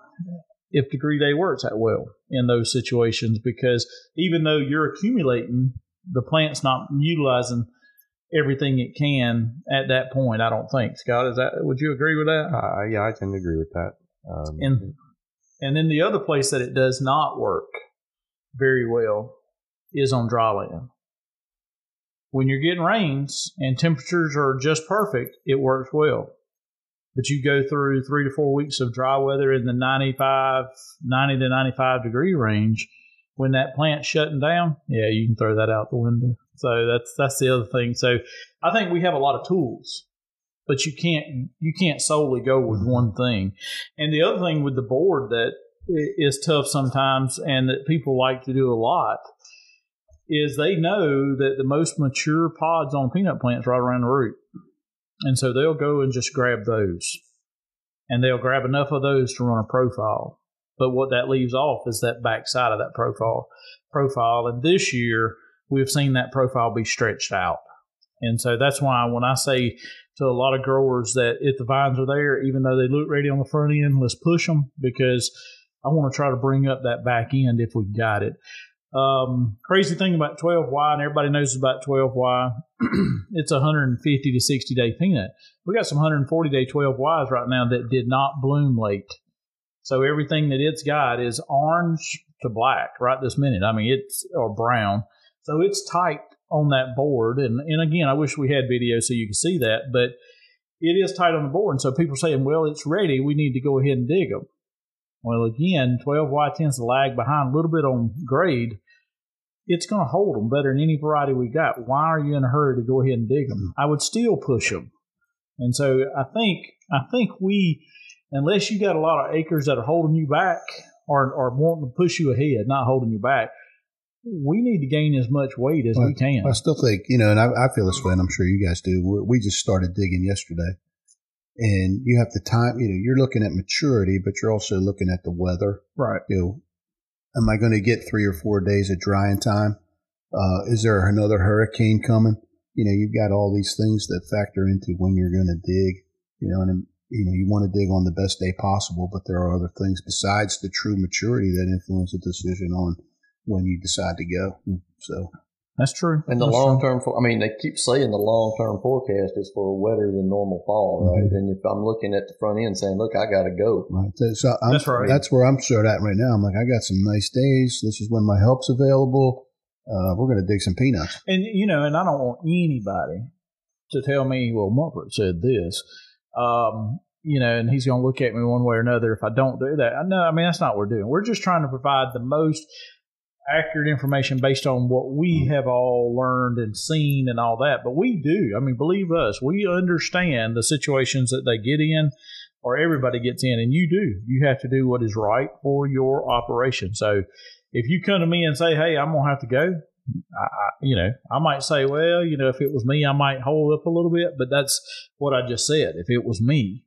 if degree day works that well in those situations because even though you're accumulating, the plant's not utilizing everything it can at that point. I don't think Scott is that. Would you agree with that? Uh, yeah, I tend to agree with that. Um, and and then the other place that it does not work very well is on dry land. When you're getting rains and temperatures are just perfect, it works well. But you go through three to four weeks of dry weather in the 95, 90 to 95 degree range. When that plant's shutting down, yeah, you can throw that out the window. So that's that's the other thing. So I think we have a lot of tools, but you can't you can't solely go with mm-hmm. one thing. And the other thing with the board that is tough sometimes, and that people like to do a lot, is they know that the most mature pods on peanut plants right around the root. And so they'll go and just grab those. And they'll grab enough of those to run a profile. But what that leaves off is that backside of that profile profile. And this year we've seen that profile be stretched out. And so that's why when I say to a lot of growers that if the vines are there, even though they look ready on the front end, let's push them because I want to try to bring up that back end if we got it. Um, crazy thing about 12Y, and everybody knows about 12Y, [clears throat] it's a 150 to 60 day peanut. We got some 140 day 12Ys right now that did not bloom late. So everything that it's got is orange to black right this minute. I mean, it's or brown. So it's tight on that board. And, and again, I wish we had video so you could see that, but it is tight on the board. And so people are saying, well, it's ready. We need to go ahead and dig them. Well, again, 12Y tends to lag behind a little bit on grade. It's going to hold them better than any variety we got. Why are you in a hurry to go ahead and dig them? I would still push them. And so I think I think we, unless you got a lot of acres that are holding you back or, or wanting to push you ahead, not holding you back, we need to gain as much weight as Well, we can. I still think, you know, and I, I feel this way, and I'm sure you guys do. We, we just started digging yesterday, and you have the time. You know, you're looking at maturity, but you're also looking at the weather. Right. You know, am I going to get three or four days of drying time? Uh, is there another hurricane coming? You know, you've got all these things that factor into when you're going to dig. You know, and you know you want to dig on the best day possible, but there are other things besides the true maturity that influence a decision on when you decide to go. So That's true. And the long term, I mean, they keep saying the long term forecast is for a wetter than normal fall, right? And if I'm looking at the front end saying, look, I got to go. Right. So, so I'm, That's right. That's where I'm sort of at right now. I'm like, I got some nice days. This is when my help's available. Uh, we're going to dig some peanuts. And you know, and I don't want anybody to tell me, well, Monfort said this. Um, you know, and he's going to look at me one way or another if I don't do that. No, I mean that's not what we're doing. We're just trying to provide the most accurate information based on what we hmm. have all learned and seen and all that. But we do. I mean, believe us, we understand the situations that they get in or everybody gets in, and you do. You have to do what is right for your operation. So if you come to me and say, "Hey, I'm gonna have to go," I, you know, I might say, "Well, you know, if it was me, I might hold up a little bit," but that's what I just said. If it was me,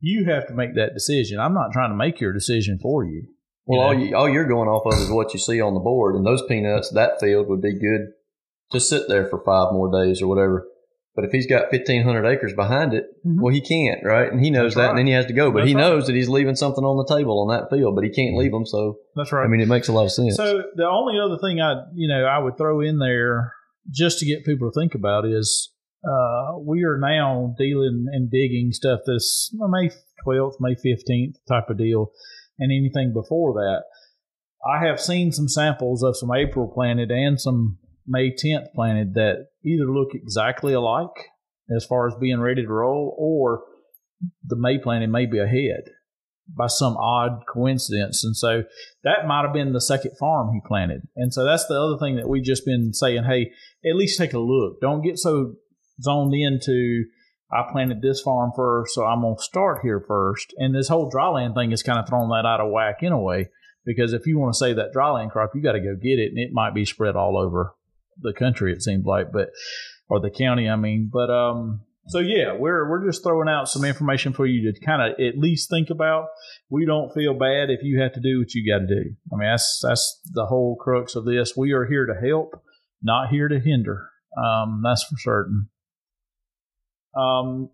you have to make that decision. I'm not trying to make your decision for you. Well, all, you, all you're going off of is what you see on the board, and those peanuts, that field would be good to sit there for five more days or whatever. But if he's got 1,500 acres behind it, Mhm. well, he can't, right? And he knows That's that, right. and then he has to go. But That's he right. knows that he's leaving something on the table on that field, but he can't leave them. So, That's right. I mean, it makes a lot of sense. So the only other thing I, you know, I would throw in there just to get people to think about is uh, we are now dealing and digging stuff this May 12th, May 15th type of deal, and anything before that. I have seen some samples of some April planted and some May 10th planted that either look exactly alike as far as being ready to roll, or the May planting may be ahead by some odd coincidence. And so that might have been the second farm he planted. And so that's the other thing that we've just been saying, hey, at least take a look. Don't get so zoned into I planted this farm first, so I'm gonna start here first. And this whole dryland thing is kind of thrown that out of whack in a way. Because if you want to save that dryland crop, you got to go get it, and it might be spread all over the country. It seems like, but or the county, I mean. But um, so yeah, we're we're just throwing out some information for you to kind of at least think about. We don't feel bad if you have to do what you got to do. I mean, that's that's the whole crux of this. We are here to help, not here to hinder. Um, that's for certain. Um,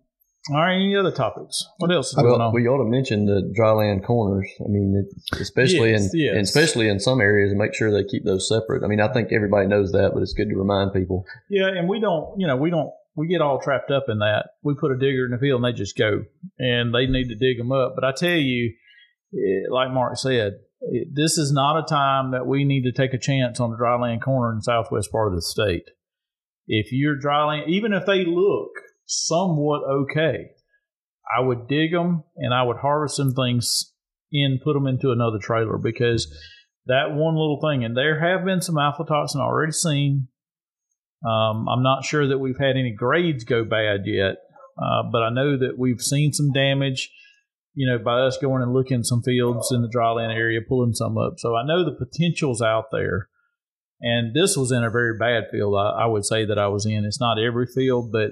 all right. Any other topics? What else is going Well, on? we ought to mention the dryland corners. I mean, especially Yes, in yes. and especially in some areas, and make sure they keep those separate. I mean, I think everybody knows that, but it's good to remind people. Yeah, and we don't, you know, we don't, we get all trapped up in that. We put a digger in the field and they just go, and they need to dig them up. But I tell you, like Mark said, it, this is not a time that we need to take a chance on the dryland corner in the southwest part of the state. If you're dryland, even if they look somewhat okay, I would dig them and I would harvest some things and put them into another trailer because that one little thing, and there have been some aflatoxin already seen. Um, I'm not sure that we've had any grades go bad yet, uh, but I know that we've seen some damage, you know, by us going and looking some fields in the dryland area, pulling some up. So I know the potential's out there. And this was in a very bad field, I, I would say that I was in. It's not every field, but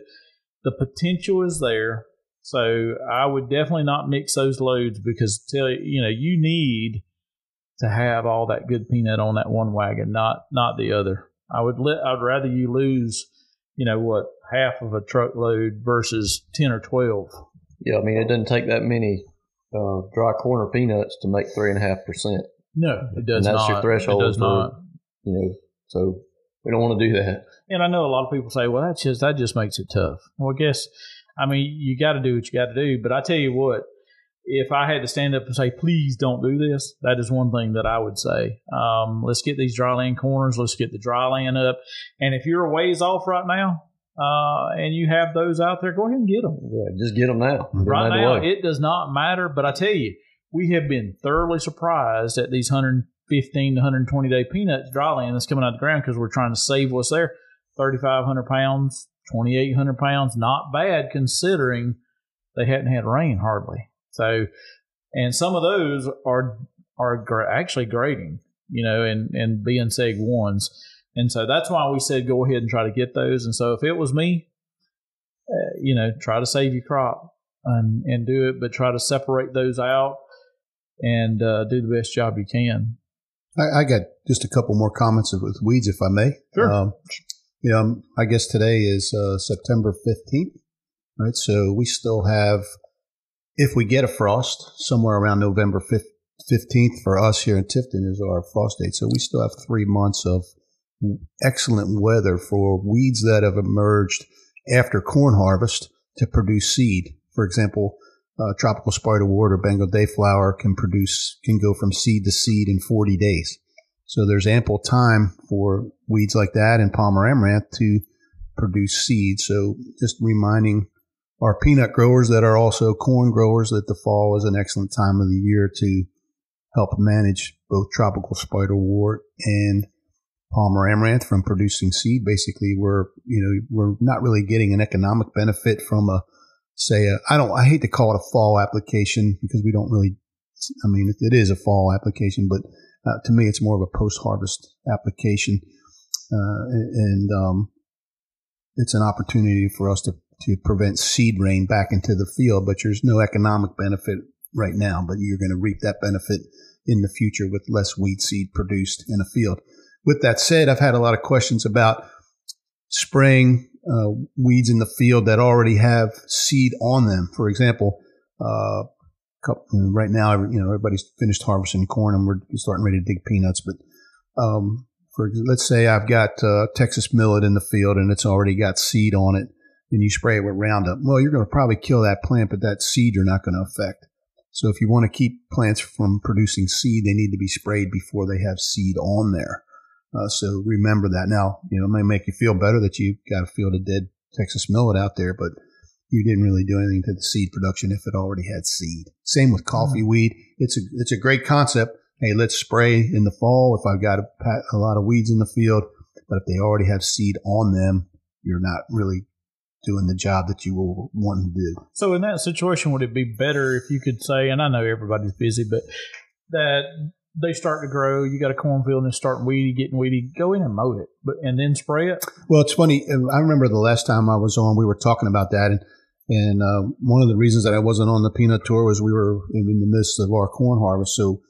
the potential is there. So I would definitely not mix those loads because tell you, you know, you need to have all that good peanut on that one wagon, not not the other. I would let I'd rather you lose, you know, what half of a truckload versus ten or twelve. Yeah, I mean, it doesn't take that many uh, dry corner peanuts to make three and a half percent. No, it does and that's not. your threshold It does for, not. you know. So we don't want to do that. And I know a lot of people say, "Well, that's just that just makes it tough." Well, I guess I mean you got to do what you got to do. But I tell you what, if I had to stand up and say, "Please don't do this," that is one thing that I would say. Um, let's get these dry land corners. Let's get the dry land up. And if you're a ways off right now, uh, and you have those out there, go ahead and get them. Yeah, just get them now. Get Right out of the now, it does not matter. But I tell you, we have been thoroughly surprised at these 115 to 120 day peanuts dry land that's coming out of the ground because we're trying to save what's there. 3,500 pounds, 2,800 pounds, not bad considering they hadn't had rain hardly. So, and some of those are are gra- actually grading, you know, and and being seg ones. And so that's why we said go ahead and try to get those. And so if it was me, uh, you know, try to save your crop and, and do it, but try to separate those out and uh, do the best job you can. I, I got just a couple more comments with weeds, if I may. Sure. Um, you know, I guess today is uh, September 15th, right? So we still have, if we get a frost, somewhere around November 15th for us here in Tifton is our frost date. So we still have three months of excellent weather for weeds that have emerged after corn harvest to produce seed. For example, uh, tropical spiderwort or Bengal dayflower can produce can go from seed to seed in 40 days. So there's ample time for weeds like that and Palmer amaranth to produce seed. So just reminding our peanut growers that are also corn growers that the fall is an excellent time of the year to help manage both tropical spiderwort and Palmer amaranth from producing seed. Basically, we're you know we're not really getting an economic benefit from a say a, I don't I hate to call it a fall application because we don't really I mean it, it is a fall application, but uh, to me it's more of a post harvest application, uh, and um, it's an opportunity for us to to prevent seed rain back into the field. But there's no economic benefit right now, but you're going to reap that benefit in the future with less weed seed produced in a field. With that said, I've had a lot of questions about spraying uh, weeds in the field that already have seed on them. For example, uh, couple, right now, you know, everybody's finished harvesting corn and we're starting ready to dig peanuts. But um, for let's say I've got uh, Texas millet in the field and it's already got seed on it, and you spray it with Roundup. Well, you're going to probably kill that plant, but that seed you're not going to affect. So if you want to keep plants from producing seed, they need to be sprayed before they have seed on there. Uh, so remember that. Now, you know, it may make you feel better that you've got a field of dead Texas millet out there, but you didn't really do anything to the seed production if it already had seed. Same with coffee weed. It's a it's a great concept. Hey, let's spray in the fall if I've got a, a lot of weeds in the field, but if they already have seed on them, you're not really doing the job that you were wanting to do. So in that situation, would it be better if you could say, and I know everybody's busy, but that they start to grow, you got a cornfield and it's starting weedy, getting weedy, go in and mow it, but and then spray it. Well, it's funny. I remember the last time I was on, we were talking about that, and and uh, one of the reasons that I wasn't on the peanut tour was we were in the midst of our corn harvest. So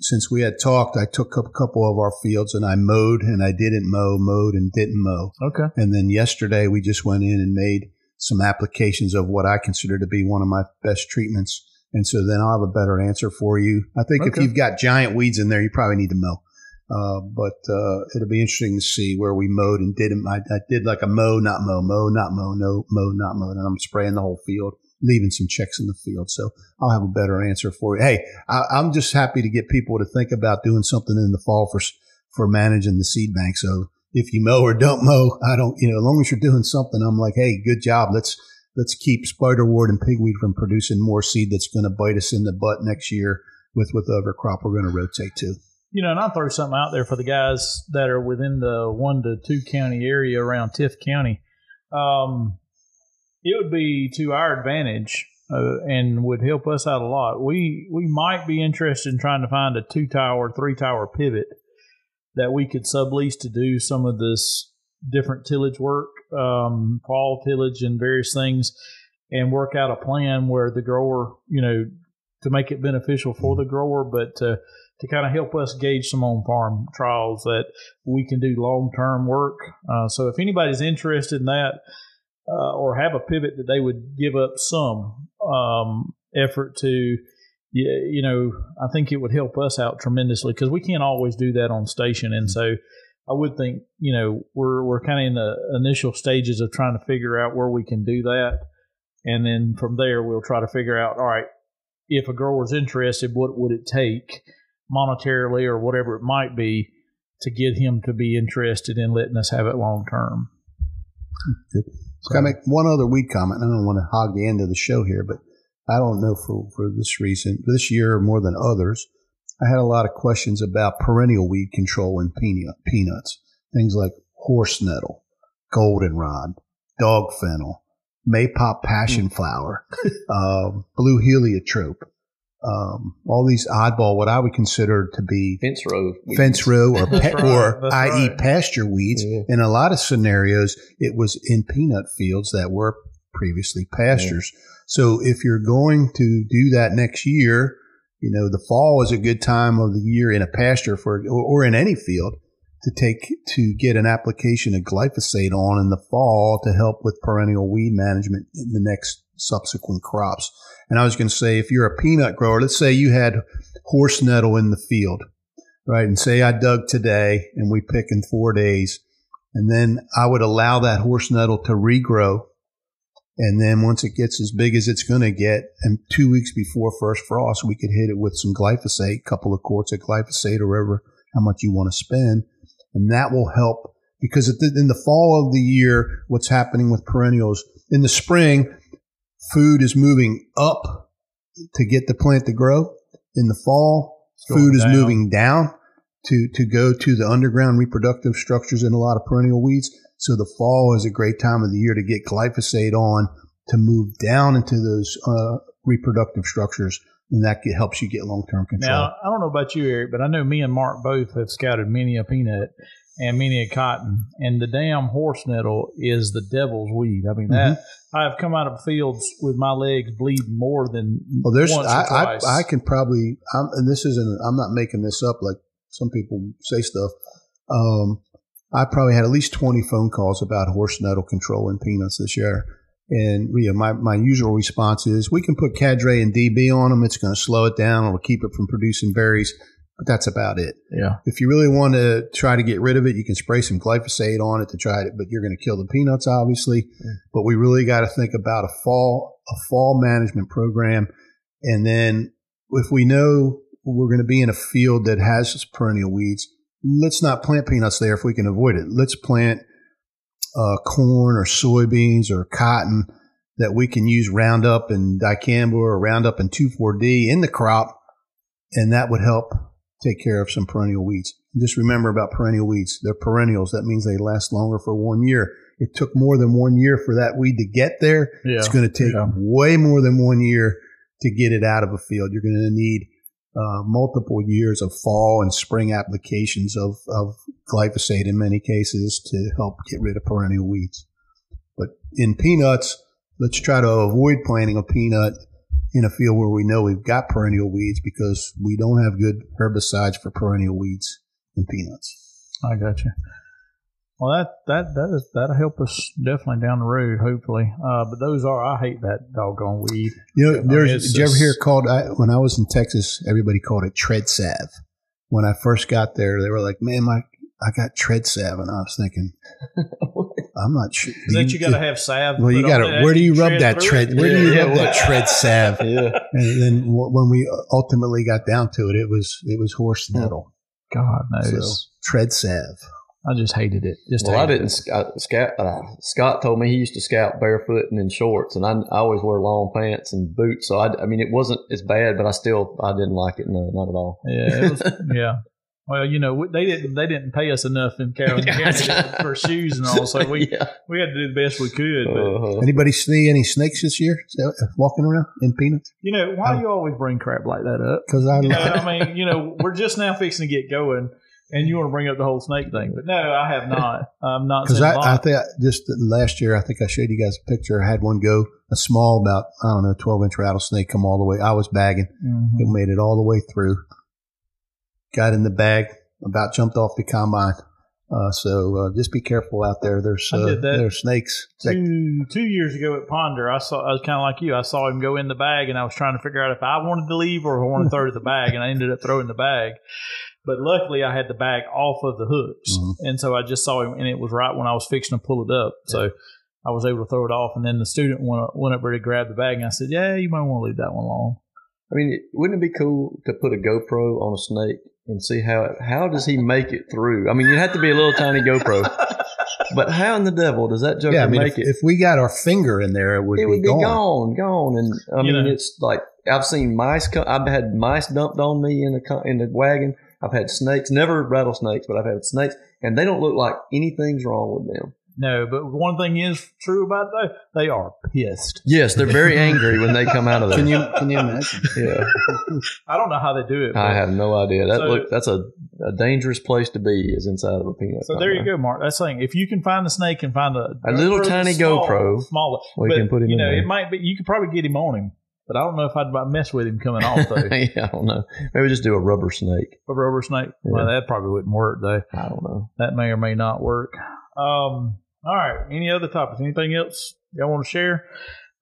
since we had talked, I took a couple of our fields and I mowed and I didn't mow, mowed and didn't mow. Okay. And then yesterday we just went in and made some applications of what I consider to be one of my best treatments. And so then I'll have a better answer for you. I think if you've got giant weeds in there, you probably need to mow. Uh, but uh, it'll be interesting to see where we mowed and didn't. I, I did like a mow, not mow, mow, not mow, no mow, not mow, and I'm spraying the whole field, leaving some checks in the field. So I'll have a better answer for you. Hey, I, I'm just happy to get people to think about doing something in the fall for for managing the seed bank. So if you mow or don't mow, I don't, you know, as long as you're doing something, I'm like, hey, good job. Let's let's keep spiderwort and pigweed from producing more seed that's going to bite us in the butt next year with other crop we're going to rotate to. You know, and I'll throw something out there for the guys that are within the one to two county area around Tift County. Um, it would be to our advantage uh, and would help us out a lot. We we might be interested in trying to find a two tower, three tower pivot that we could sublease to do some of this different tillage work, um, fall tillage, and various things, and work out a plan where the grower, you know, to make it beneficial for the grower, but to to kind of help us gauge some on farm trials that we can do long term work. Uh, so if anybody's interested in that uh, or have a pivot that they would give up some um, effort to, you, you know, I think it would help us out tremendously because we can't always do that on station. And so I would think, you know, we're, we're kind of in the initial stages of trying to figure out where we can do that. And then from there, we'll try to figure out, all right, if a grower's interested, what would it take monetarily or whatever it might be to get him to be interested in letting us have it long term? Can I make one other weed comment? I don't want to hog the end of the show here, but I don't know for, for this reason, this year more than others, I had a lot of questions about perennial weed control in peanut, peanuts. Things like horse nettle, goldenrod, dog fennel, maypop passion flower, [laughs] um, blue heliotrope, um, all these oddball, what I would consider to be Fence row. fence row or [laughs] pe- right. or i.e. right. pasture weeds. Yeah. In a lot of scenarios, it was in peanut fields that were previously pastures. So if you're going to do that next year, you know the fall is a good time of the year in a pasture for or, or in any field to take to get an application of glyphosate on in the fall to help with perennial weed management in the next subsequent crops. And I was going to say, if you're a peanut grower, let's say you had horse nettle in the field, right? And say I dug today and we pick in four days, and then I would allow that horse nettle to regrow. And then once it gets as big as it's going to get, and two weeks before first frost, we could hit it with some glyphosate, a couple of quarts of glyphosate or whatever, how much you want to spend. And that will help because in the fall of the year, what's happening with perennials in the spring, food is moving up to get the plant to grow. In the fall, food is down. moving down to, to go to the underground reproductive structures in a lot of perennial weeds. So the fall is a great time of the year to get glyphosate on to move down into those uh, reproductive structures, and that get, helps you get long term control. Now, I don't know about you, Eric, but I know me and Mark both have scouted many a peanut and many a cotton, and the damn horse nettle is the devil's weed. I mean, that Mm-hmm. I have come out of fields with my legs bleeding more than Well, there's once or I, I. I can probably I'm, and this isn't I'm not making this up like some people say stuff. Um, I probably had at least 20 phone calls about horse nettle control in peanuts this year. And yeah, my, my usual response is we can put Cadre and DB on them. It's going to slow it down. It'll keep it from producing berries, but that's about it. yeah. If you really want to try to get rid of it, you can spray some glyphosate on it to try it, but you're going to kill the peanuts, obviously. Mm. But we really got to think about a fall a fall management program, and then if we know we're going to be in a field that has perennial weeds, let's not plant peanuts there if we can avoid it. Let's plant uh, corn or soybeans or cotton that we can use Roundup and dicamba or Roundup and 2,4-D in the crop, and that would help take care of some perennial weeds. Just remember about perennial weeds. They're perennials. That means they last longer for one year. It took more than one year for that weed to get there. Yeah. It's going to take Yeah. way more than one year to get it out of a field. You're going to need uh, multiple years of fall and spring applications of, of glyphosate in many cases to help get rid of perennial weeds. But in peanuts, let's try to avoid planting a peanut in a field where we know we've got perennial weeds because we don't have good herbicides for perennial weeds in peanuts. I got you. Well, that that that is, that'll help us definitely down the road, hopefully. Uh, but those are I hate that doggone weed. You know, I mean, there's, did you ever hear it called, I, when I was in Texas, everybody called it tread salve. When I first got there, they were like, man, my, I got tread salve. And I was thinking, [laughs] I'm not sure. Is that you got to have salve? Well, you got to. it Where do you rub that tread? it? Where do you Yeah, rub yeah, that tread salve? [laughs] Yeah. And then w- when we ultimately got down to it, it was it was horse nettle. God So knows. tread salve. I just hated it. Just Well, I didn't. sc- uh, Scout, uh, Scott told me he used to scout barefoot and in shorts, and I, I always wear long pants and boots. So I, I mean, it wasn't as bad, but I still I didn't like it. No, not at all. Yeah, it was, [laughs] yeah. Well, you know, they didn't they didn't pay us enough in Carrollton [laughs] County for shoes and all, so we [laughs] yeah. we had to do the best we could. But Uh-huh. Anybody see any snakes this year walking around in peanuts? you know, why do you always bring crap like that up? Because I You know, I mean, you know, we're just now fixing to get going, and you want to bring up the whole snake thing, but no, I have not. [laughs] I'm not. because I, I think just last year I think I showed you guys a picture. I had one go a small about I don't know twelve inch rattlesnake come all the way. I was bagging. Mhm. It made it all the way through. Got in the bag, about jumped off the combine. Uh, so uh, just be careful out there. There's uh, that. there's snakes. Two two years ago at Ponder, I saw I was kind of like you. I saw him go in the bag, and I was trying to figure out if I wanted to leave or if I wanted to throw it in the bag, and I ended up throwing the bag. But luckily, I had the bag off of the hooks, Mhm. and so I just saw him, and it was right when I was fixing to pull it up. So I was able to throw it off, and then the student went up, went up there to grab the bag, and I said, "Yeah, you might want to leave that one alone." I mean, wouldn't it be cool to put a GoPro on a snake and see how how does he make it through? I mean, you'd have to be a little tiny GoPro, [laughs] but how in the devil does that joker yeah, I mean, make if, it? if we got our finger in there, it would, it be, would be gone. gone, gone, and I You mean, know. it's like I've seen mice. Co- I've had mice dumped on me in the co- in the wagon. I've had snakes, never rattlesnakes, but I've had snakes, and they don't look like anything's wrong with them. No, but one thing is true about them, they are pissed. Yes, they're very [laughs] angry when they come out of there. Can you can you imagine? [laughs] Yeah, I don't know how they do it. I have no idea. That So- look, that's a, a dangerous place to be. Is inside of a peanut. So there you go, Mark. That's saying. If you can find the snake and find a, A little tiny small, GoPro, small, we but, can put him you in know, there. it might be. You could probably get him on him, but I don't know if I'd mess with him coming off though. [laughs] yeah, I don't know. Maybe just do a rubber snake. a rubber snake. Well, that probably wouldn't work though. I don't know. That may or may not work. Um. All right. Any other topics? Anything else y'all want to share?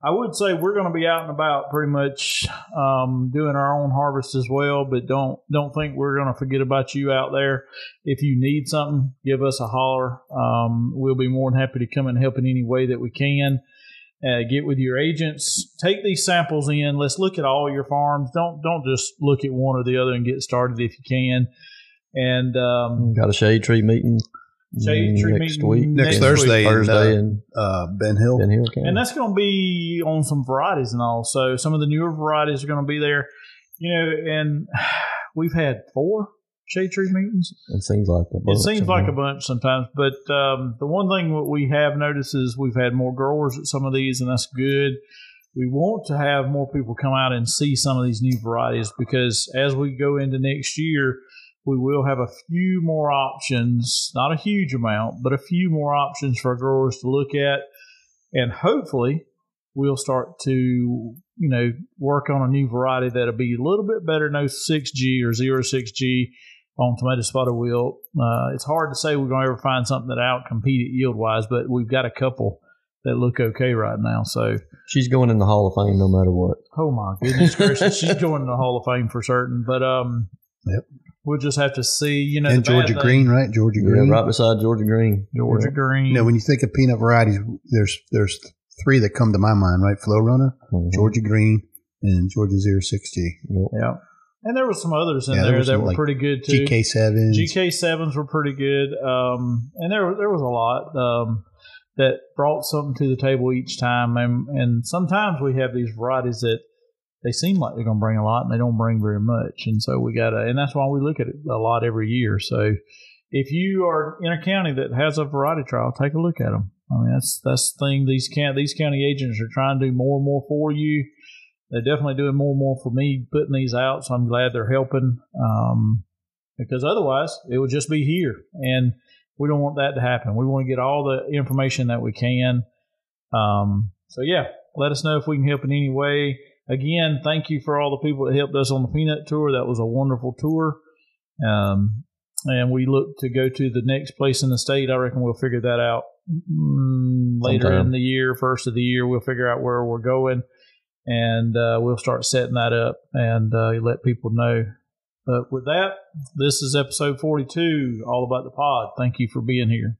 I would say we're going to be out and about pretty much um, doing our own harvest as well, but don't don't think we're going to forget about you out there. If you need something, give us a holler. Um, we'll be more than happy to come and help in any way that we can. Uh, get with your agents. Take these samples in. Let's look at all your farms. Don't don't just look at one or the other and get started if you can. And um, Got a shade tree meeting. Shade tree next meeting week. Next Next Thursday, in, Thursday uh, in uh, Ben Hill. Ben Hill County. and that's going to be on some varieties and all. So some of the newer varieties are going to be there, you know. And [sighs] we've had four shade tree meetings. It seems like a It bunch, seems like a bunch sometimes, but um, the one thing that we have noticed is we've had more growers at some of these, and that's good. We want to have more people come out and see some of these new varieties because as we go into next year, we will have a few more options, not a huge amount, but a few more options for growers to look at. And hopefully, we'll start to, you know, work on a new variety that'll be a little bit better no 6G or 06G on tomato spotted wilt. Uh, it's hard to say we're going to ever find something that out compete it yield wise, but we've got a couple that look okay right now. So, She's going in the Hall of Fame no matter what. oh my goodness gracious, she's [laughs] going in the Hall of Fame for certain. But um, Yep. we'll just have to see. You know, and Georgia thing- Green, right? Georgia Yeah, Green. right beside Georgia Green. Georgia Green. You know, when you think of peanut varieties, there's there's three that come to my mind, right? Florunner, Mhm. Georgia Green, and Georgia 06G. Yep. yeah, and there were some others in Yeah, there there that were like, pretty good too. GK sevens. GK sevens were pretty good, um, and there there was a lot um, that brought something to the table each time. And, and sometimes we have these varieties that they seem like they're going to bring a lot, and they don't bring very much. And so we got to, and that's why we look at it a lot every year. So if you are in a county that has a variety trial, take a look at them. I mean, that's that's the thing. These can these county agents are trying to do more and more for you. They're definitely doing more and more for me putting these out. So I'm glad they're helping. Um, because otherwise it would just be here and we don't want that to happen we want to get all the information that we can um, so yeah let us know if we can help in any way again, thank you for all the people that helped us on the peanut tour. That was a wonderful tour. Um, and we look to go to the next place in the state. I reckon we'll figure that out mm, later Sometime. in the year, first of the year. We'll figure out where we're going, and uh, we'll start setting that up and uh, let people know. But with that, this is episode 42, all about the pod. Thank you for being here.